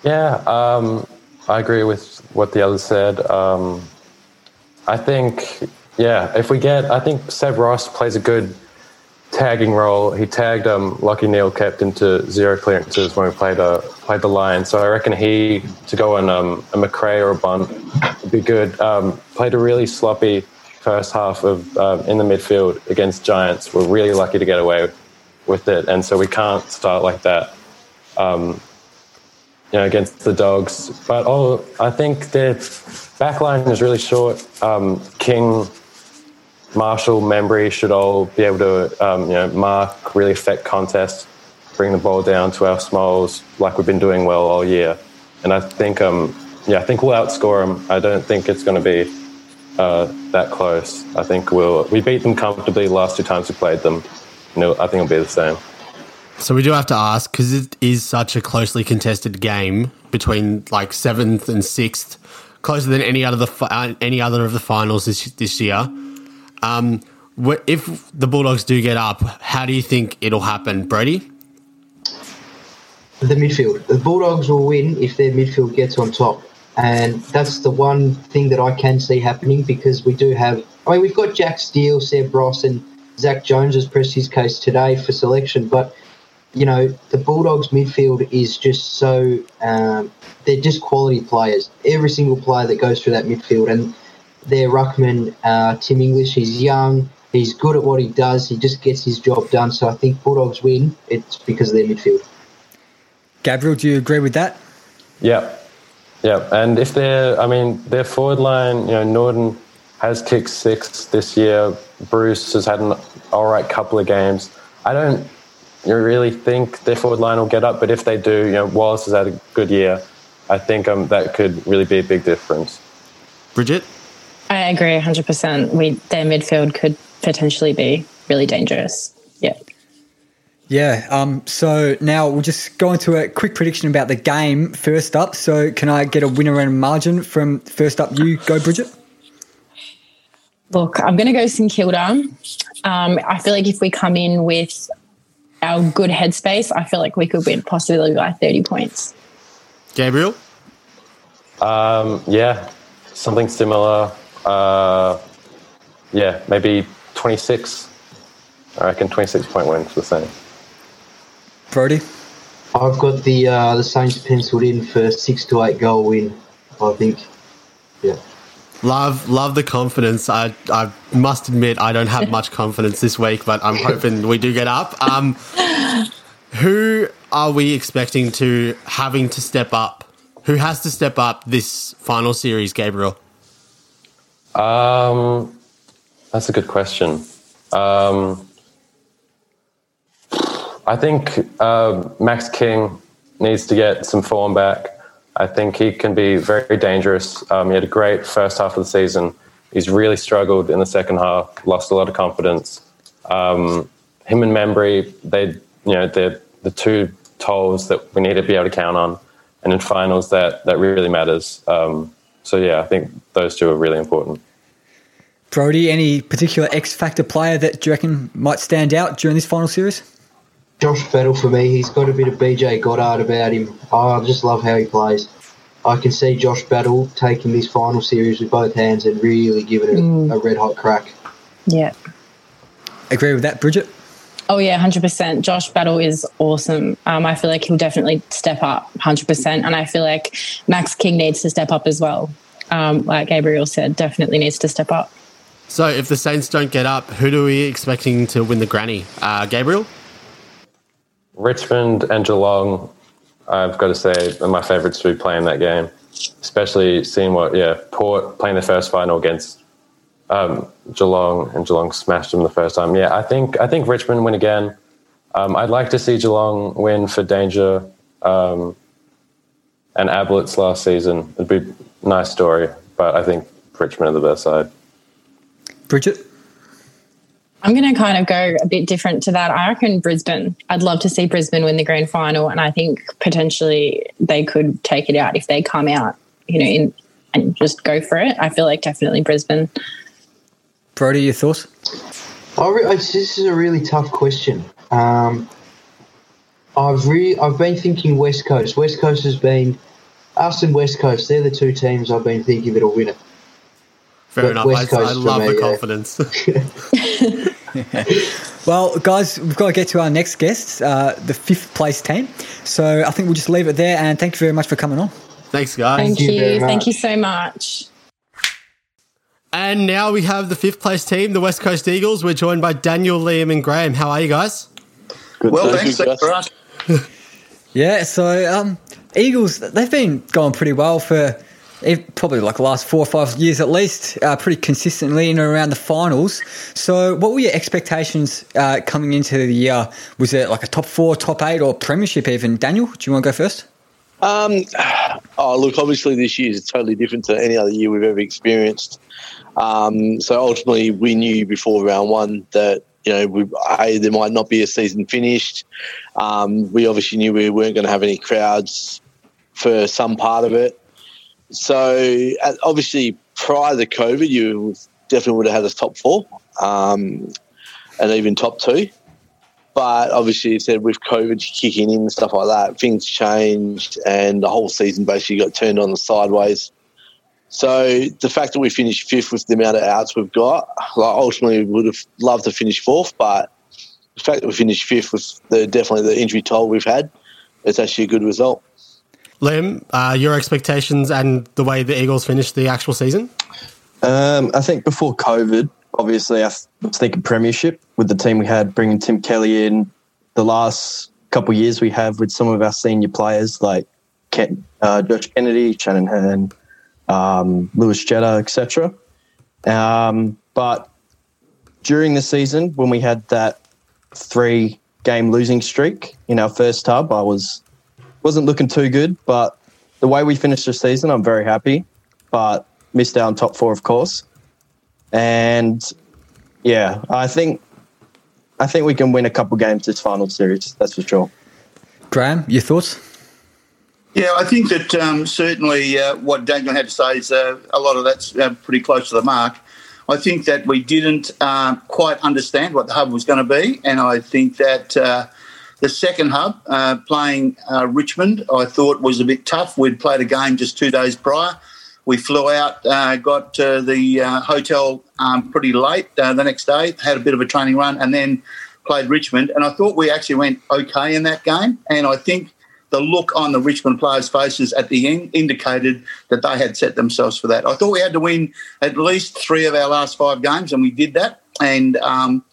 Yeah, um, I agree with what the others said. Um, I think, yeah, if we get, I think Seb Ross plays a good tagging role. He tagged um, Lachie Neale kept into zero clearances when we played uh, played the Lions. So I reckon he to go on um, a Macrae or a Bunt would be good. Um, played a really sloppy first half of uh, in the midfield against Giants. We're really lucky to get away with it, and so we can't start like that. Um, you know, against the Dogs. But oh, I think their backline is really short. Um, King, Marshall, Membrey should all be able to, um, you know, mark, really affect contests, bring the ball down to our smalls like we've been doing well all year. And I think, um, yeah, I think we'll outscore them. I don't think it's going to be uh, that close. I think we'll we beat them comfortably the last two times we played them. You know, I think it'll be the same. So we do have to ask because it is such a closely contested game between like seventh and sixth, closer than any other the uh, any other of the finals this this year. Um, if the Bulldogs do get up, how do you think it'll happen, Brady? The midfield. The Bulldogs will win if their midfield gets on top, and that's the one thing that I can see happening because we do have. I mean, we've got Jack Steele, Seb Ross, and Zach Jones has pressed his case today for selection, but you know, the Bulldogs midfield is just so um, they're just quality players. Every single player that goes through that midfield, and their ruckman uh, Tim English, he's young, he's good at what he does, he just gets his job done. So I think Bulldogs win. It's because of their midfield. Gabriel, do you agree with that? Yeah, yeah. And if they're, I mean, their forward line, you know, Naughton has kicked six this year. Bruce has had an all right couple of games. I don't you really think their forward line will get up. But if they do, you know, Wallis has had a good year. I think um, that could really be a big difference. Bridget? I agree 100%. We, their midfield could potentially be really dangerous. Yeah. Yeah. Um, so now we'll just go into a quick prediction about the game first up. So can I get a winner and margin from first up? You go, Bridget. Look, I'm going to go St Kilda. Um, I feel like if we come in with our good headspace, I feel like we could win possibly by 30 points. Gabriel? Um, yeah, something similar. Uh, yeah, maybe 26. I reckon 26 point win for the same. Brody? I've got the uh, the Saints penciled in for six to eight goal win. I think. Yeah. Love, love the confidence. I, I must admit, I don't have much confidence this week, but I'm hoping we do get up. Um, who are we expecting to having to step up? Who has to step up this final series, Gabriel? Um, that's a good question. Um, I think uh, Max King needs to get some form back. I think he can be very dangerous. Um, he had a great first half of the season. He's really struggled in the second half, lost a lot of confidence. Um, him and Membrey, they, you know, they're the two tolls that we need to be able to count on, and in finals that that really matters. Um, so yeah, I think those two are really important. Brody, any particular X factor player that you reckon might stand out during this final series? Josh Battle for me, he's got a bit of BJ Goddard about him. Oh, I just love how he plays. I can see Josh Battle taking this final series with both hands and really giving it mm. a red hot crack. Yeah. Agree with that, Bridget? Oh yeah, hundred percent. Josh Battle is awesome. Um, I feel like he'll definitely step up, hundred percent, and I feel like Max King needs to step up as well. Um, like Gabriel said, definitely needs to step up. So, if the Saints don't get up, who do we expecting to win the granny? Uh, Gabriel. Richmond and Geelong, I've got to say, are my favourites to be playing that game. Especially seeing what, yeah, Port playing the first final against um, Geelong, and Geelong smashed them the first time. Yeah, I think I think Richmond win again. Um, I'd like to see Geelong win for Danger um, and Ablett's last season. It'd be a nice story, but I think Richmond are the best side. Bridget? I'm going to kind of go a bit different to that. I reckon Brisbane. I'd love to see Brisbane win the grand final, and I think potentially they could take it out if they come out, you know, in, and just go for it. I feel like definitely Brisbane. Brody, your thoughts? I re- this is a really tough question. Um, I've re- I've been thinking West Coast. West Coast has been us and West Coast. They're the two teams I've been thinking that'll win it. Fair enough. I, I, love me, the confidence. well, guys, we've got to get to our next guest, uh, the fifth place team. So I think we'll just leave it there. And thank you very much for coming on. Thanks, guys. Thank, thank you. you thank you so much. And now we have the fifth place team, the West Coast Eagles. We're joined by Daniel, Liam, and Graham. How are you guys? Good. Well, thanks, thanks for us. yeah, so um, Eagles, they've been going pretty well for probably like the last four or five years at least, uh, pretty consistently in and around the finals. So, what were your expectations uh, coming into the year? Was it like a top four, top eight, or premiership even? Daniel, do you want to go first? Um, oh, look, obviously this year is totally different to any other year we've ever experienced. Um, so ultimately, we knew before round one that you know we, there might not be a season finished. Um, we obviously knew we weren't going to have any crowds for some part of it. So obviously, prior to COVID, you definitely would have had a top four um, and even top two. But obviously, you said with COVID kicking in and stuff like that, things changed, and the whole season basically got turned on the sideways. So the fact that we finished fifth with the amount of outs we've got, like ultimately we would have loved to finish fourth, but the fact that we finished fifth with the definitely the injury toll we've had, it's actually a good result. Liam, uh, your expectations and the way the Eagles finished the actual season? Um, I think before COVID, obviously, I was thinking premiership with the team we had, bringing Tim Kelly in. The last couple years we have with some of our senior players like Ken, uh, Josh Kennedy, Shannon Hurn, um, Lewis Jetta, etc. Um, but during the season, when we had that three game losing streak in our first hub, I was wasn't looking too good, but the way we finished the season, I'm very happy. But missed out on top four, of course. And yeah, I think I think we can win a couple games this final series. That's for sure. Graham, your thoughts? Yeah, I think that um, certainly uh, what Daniel had to say is uh, a lot of that's uh, pretty close to the mark. I think that we didn't uh, quite understand what the hub was going to be, and I think that uh, the second hub, uh, playing uh, Richmond, I thought was a bit tough. We'd played a game just two days prior. We flew out, uh, got to the uh, hotel um, pretty late uh, the next day, had a bit of a training run, and then played Richmond, and I thought we actually went okay in that game. And I think the look on the Richmond players' faces at the end indicated that they had set themselves for that. I thought we had to win at least three of our last five games, and we did that. And um,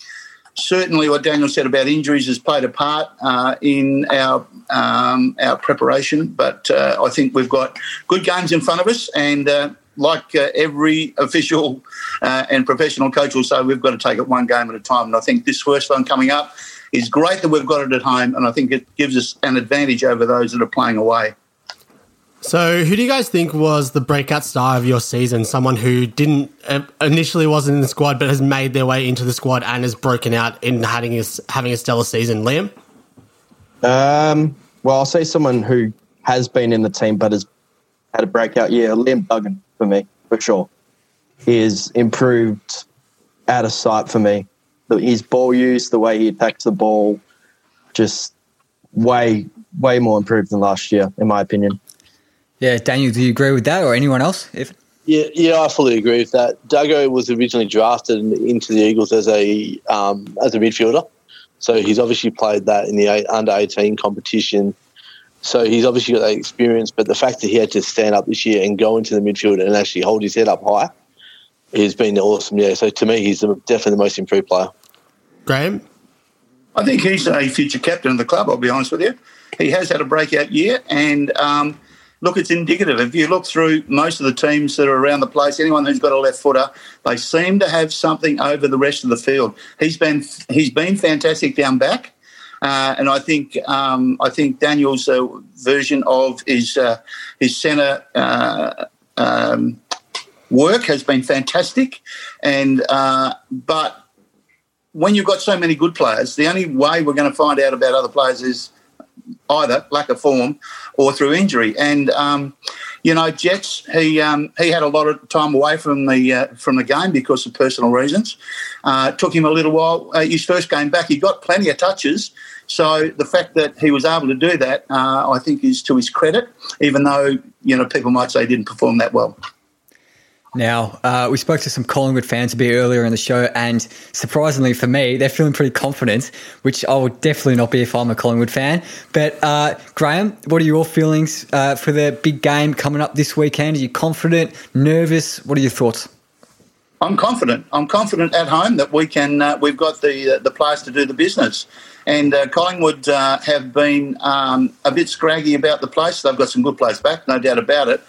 certainly, what Daniel said about injuries has played a part uh, in our um, our preparation. But uh, I think we've got good games in front of us, and uh, like uh, every official uh, and professional coach will say, we've got to take it one game at a time. And I think this first one coming up is great that we've got it at home, and I think it gives us an advantage over those that are playing away. So, who do you guys think was the breakout star of your season? Someone who didn't uh, initially wasn't in the squad, but has made their way into the squad and has broken out in having a, having a stellar season. Liam. Um, well, I'll say someone who has been in the team but has had a breakout year. Liam Duggan for me, for sure. He has improved out of sight for me. His ball use, the way he attacks the ball, just way, way more improved than last year, in my opinion. Yeah, Daniel, do you agree with that or anyone else? If Yeah, yeah, I fully agree with that. Duggo was originally drafted into the Eagles as a um, as a midfielder, so he's obviously played that in the eight, under eighteen competition. So he's obviously got that experience. But the fact that he had to stand up this year and go into the midfield and actually hold his head up high has been awesome. Yeah, so to me, he's the- definitely the most improved player. Graham? I think he's a future captain of the club, I'll be honest with you. He has had a breakout year, and um, look, it's indicative. If you look through most of the teams that are around the place, anyone who's got a left footer, they seem to have something over the rest of the field. He's been he's been fantastic down back. Uh, and I think um, I think Daniel's uh, version of his uh, his centre uh, um, work has been fantastic, and uh, but when you've got so many good players, the only way we're going to find out about other players is either lack of form or through injury. And um, you know, Jets he um, he had a lot of time away from the uh, from the game because of personal reasons. Uh, took him a little while. Uh, his first game back, he got plenty of touches. So the fact that he was able to do that, uh, I think, is to his credit. Even though you know people might say he didn't perform that well. Now, uh, we spoke to some Collingwood fans a bit earlier in the show, and surprisingly for me, they're feeling pretty confident, which I would definitely not be if I'm a Collingwood fan. But, uh, Graham, what are your feelings uh, for the big game coming up this weekend? Are you confident, nervous? What are your thoughts? I'm confident. I'm confident at home that we can. Uh, we've got the uh, the players to do the business. And uh, Collingwood uh, have been um, a bit scraggy about the place. They've got some good players back, no doubt about it.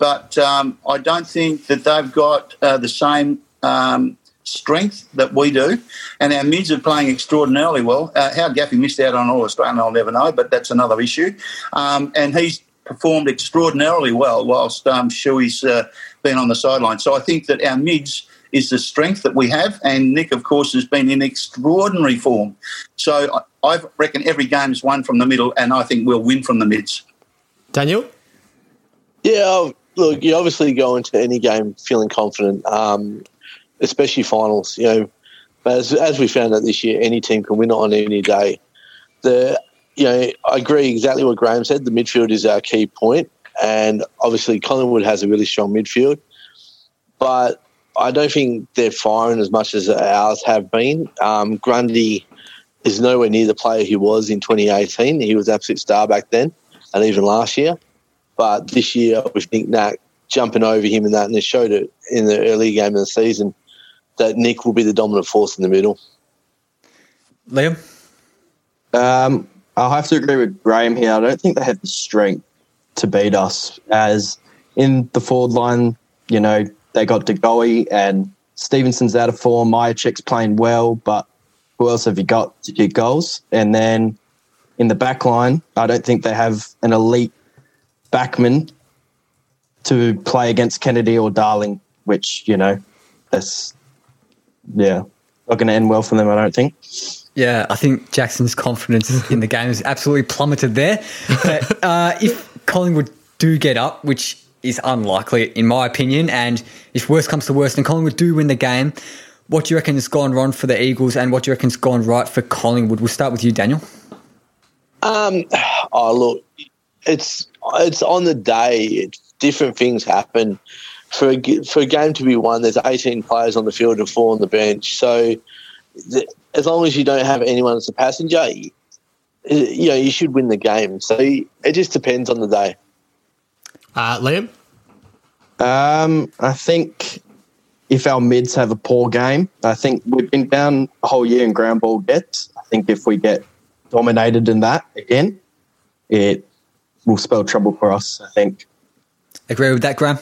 But um, I don't think that they've got uh, the same um, strength that we do. And our mids are playing extraordinarily well. Uh, how Gaffey missed out on All Australian, I'll never know, but that's another issue. Um, and he's performed extraordinarily well whilst um, Shuey's uh, been on the sideline. So I think that our mids is the strength that we have, and Nick, of course, has been in extraordinary form. So I I reckon every game is won from the middle, and I think we'll win from the mids. Daniel? Yeah, look, you obviously go into any game feeling confident, um, especially finals. You know, but as, as we found out this year, any team can win on any day. The you know, I agree exactly what Graham said. The midfield is our key point, and obviously Collingwood has a really strong midfield, but I don't think they're firing as much as ours have been. Um, Grundy is nowhere near the player he was in 2018. He was absolute star back then, and even last year. But this year, with Nick Nack jumping over him and that, and it showed it in the early game of the season that Nick will be the dominant force in the middle. Liam? Um, I'll have to agree with Graham here. I don't think they have the strength to beat us. As in the forward line, you know, they got De Goey and Stephenson's out of form. Mihocek's playing well, but who else have you got to get goals? And then in the back line, I don't think they have an elite backman to play against Kennedy or Darling, which, you know, that's, yeah, not going to end well for them, I don't think. Yeah, I think Jackson's confidence in the game is absolutely plummeted there. But uh, if Collingwood do get up, which is unlikely in my opinion, and if worse comes to worst and Collingwood do win the game, what do you reckon has gone wrong for the Eagles and what do you reckon's gone right for Collingwood? We'll start with you, Daniel. Um, oh look, it's it's on the day. It's, different things happen. For a, g- for a game to be won, there's 18 players on the field and four on the bench. So th- as long as you don't have anyone as a passenger, you, you know you should win the game. So it just depends on the day. Uh, Liam? Um, I think if our mids have a poor game, I think we've been down a whole year in ground ball gets. I think if we get dominated in that again, it will spell trouble for us. I think. Agree with that, Graham?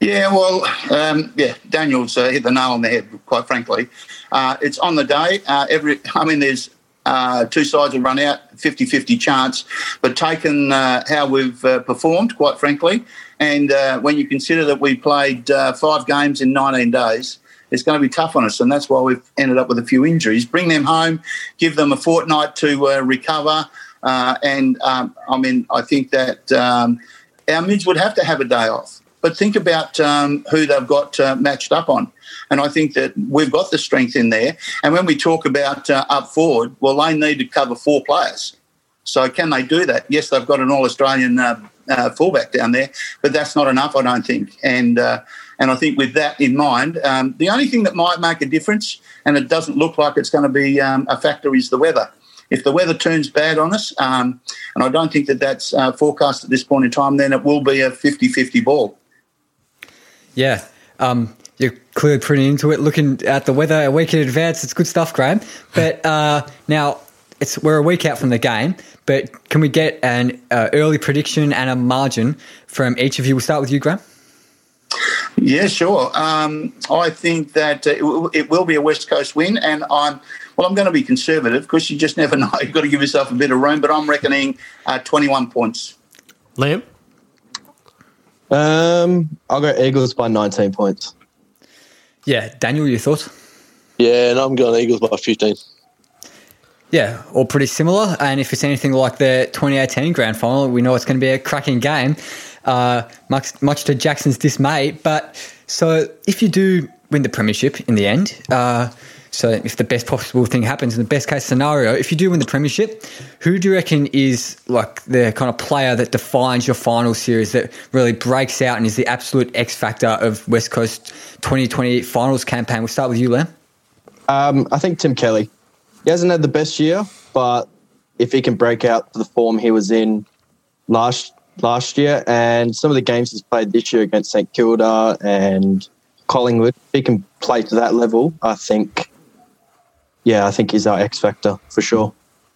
Yeah, well, um, yeah, Daniel's uh, hit the nail on the head. Quite frankly, uh, it's on the day. Uh, every, I mean, there's uh, two sides will run out, 50-50 chance. But taken uh, how we've uh, performed, quite frankly, and when you consider that we played five games in 19 days, it's going to be tough on us, and that's why we've ended up with a few injuries. Bring them home, give them a fortnight to recover, and um, I mean, I think that um, our mids would have to have a day off. But think about um, who they've got uh, matched up on. And I think that we've got the strength in there. And when we talk about uh, up forward, well, they need to cover four players. So can they do that? Yes, they've got an All Australian uh, uh, fullback down there, but that's not enough, I don't think. And uh, and I think with that in mind, um, the only thing that might make a difference, and it doesn't look like it's going to be um, a factor, is the weather. If the weather turns bad on us, um, and I don't think that that's uh, forecast at this point in time, then it will be a 50 50 ball. Yeah. Um, you're clearly pretty into it. Looking at the weather a week in advance, it's good stuff, Graham. But uh, now it's we're a week out from the game. But can we get an uh, early prediction and a margin from each of you? We'll start with you, Graham. Yeah, sure. Um, I think that uh, it, w- it, will be a West Coast win, and I'm well. I'm going to be conservative because you just never know. You've got to give yourself a bit of room. But I'm reckoning uh, 21 points. Liam. Um, I'll go Eagles by 19 points. Yeah, Daniel, your thoughts? Yeah, and I'm going Eagles by 15. Yeah, all pretty similar. And if it's anything like the 2018 grand final, we know it's going to be a cracking game, uh, much, much to Jackson's dismay. But so if you do win the premiership in the end, uh, so if the best possible thing happens in the best case scenario, if you do win the premiership, who do you reckon is like the kind of player that defines your final series that really breaks out and is the absolute X factor of West Coast 2020 finals campaign? We'll start with you, Len. Um, I think Tim Kelly. He hasn't had the best year, but if he can break out to the form he was in last last year and some of the games he's played this year against St Kilda and Collingwood, if he can play to that level, I think yeah, I think he's our X factor for sure.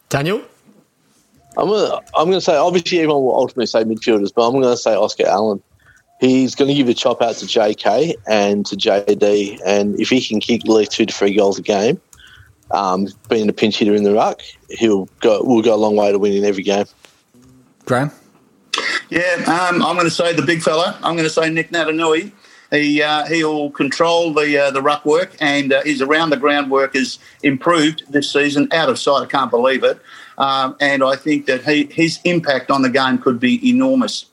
Daniel? I'm gonna I'm gonna say obviously everyone will ultimately say midfielders, but I'm gonna say Oscar Allen. He's going to give a chop out to JK and to JD, and if he can kick at least two to three goals a game, um, being a pinch hitter in the ruck, he'll go will go a long way to winning every game. Graham. Yeah, um, I'm going to say the big fella. I'm going to say Nick Naitanui. He uh, he'll control the uh, the ruck work, and uh, his around the ground work has improved this season. Out of sight, I can't believe it. Um, and I think that he, his impact on the game could be enormous.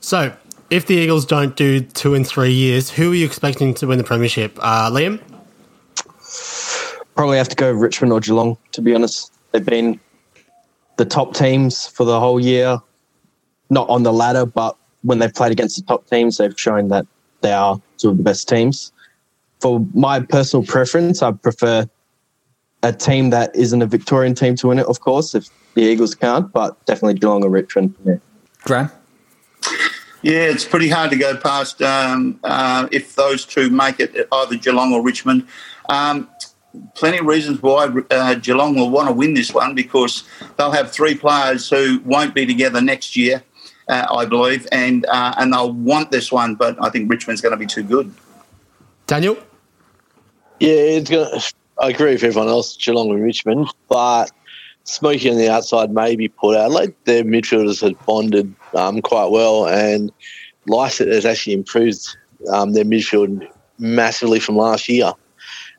So, if the Eagles don't do two and three years, who are you expecting to win the premiership? Uh, Liam? Probably have to go Richmond or Geelong, to be honest. They've been the top teams for the whole year. Not on the ladder, but when they've played against the top teams, they've shown that they are two of the best teams. For my personal preference, I prefer a team that isn't a Victorian team to win it, of course, if the Eagles can't, but definitely Geelong or Richmond. Yeah. Graham? Yeah, it's pretty hard to go past um, uh, if those two make it, either Geelong or Richmond. Um, plenty of reasons why uh, Geelong will want to win this one because they'll have three players who won't be together next year uh, I believe, and uh, and they'll want this one, but I think Richmond's going to be too good. Daniel, yeah, it's going. I agree with everyone else, Geelong and Richmond, but Smoky on the outside maybe put out. Like their midfielders had bonded um, quite well, and Lycett has actually improved um, their midfield massively from last year.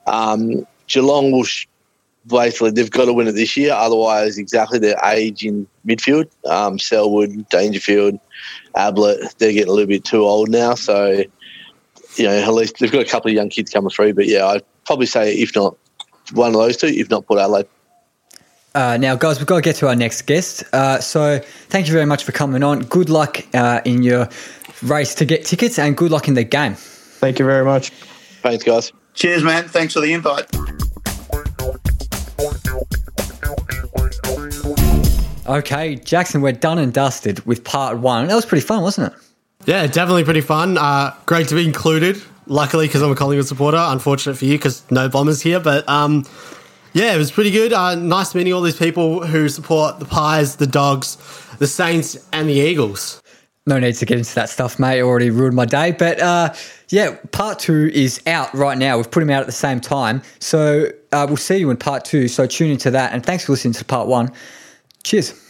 Um, Geelong will sh- basically they've got to win it this year. Otherwise, exactly their age in midfield, um, Selwood, Dangerfield, Ablett, they're getting a little bit too old now. So, you know, at least they've got a couple of young kids coming through. But yeah, I'd probably say if not one of those two, if not Port Adelaide. Uh, now, guys, we've got to get to our next guest. Uh, so, thank you very much for coming on. Good luck uh, in your race to get tickets, and good luck in the game. Thank you very much. Thanks, guys. Cheers, man. Thanks for the invite. Okay, Jackson, we're done and dusted with part one. That was pretty fun, wasn't it? Yeah, definitely pretty fun. Uh, great to be included. Luckily, because I'm a Collingwood supporter. Unfortunate for you, because no bombers here. But um, yeah, it was pretty good. Uh, nice meeting all these people who support the Pies, the Dogs, the Saints, and the Eagles. No need to get into that stuff, mate. Already ruined my day. But uh, yeah, part two is out right now. We've put them out at the same time. So uh, we'll see you in part two. So tune into that. And thanks for listening to part one. Cheers.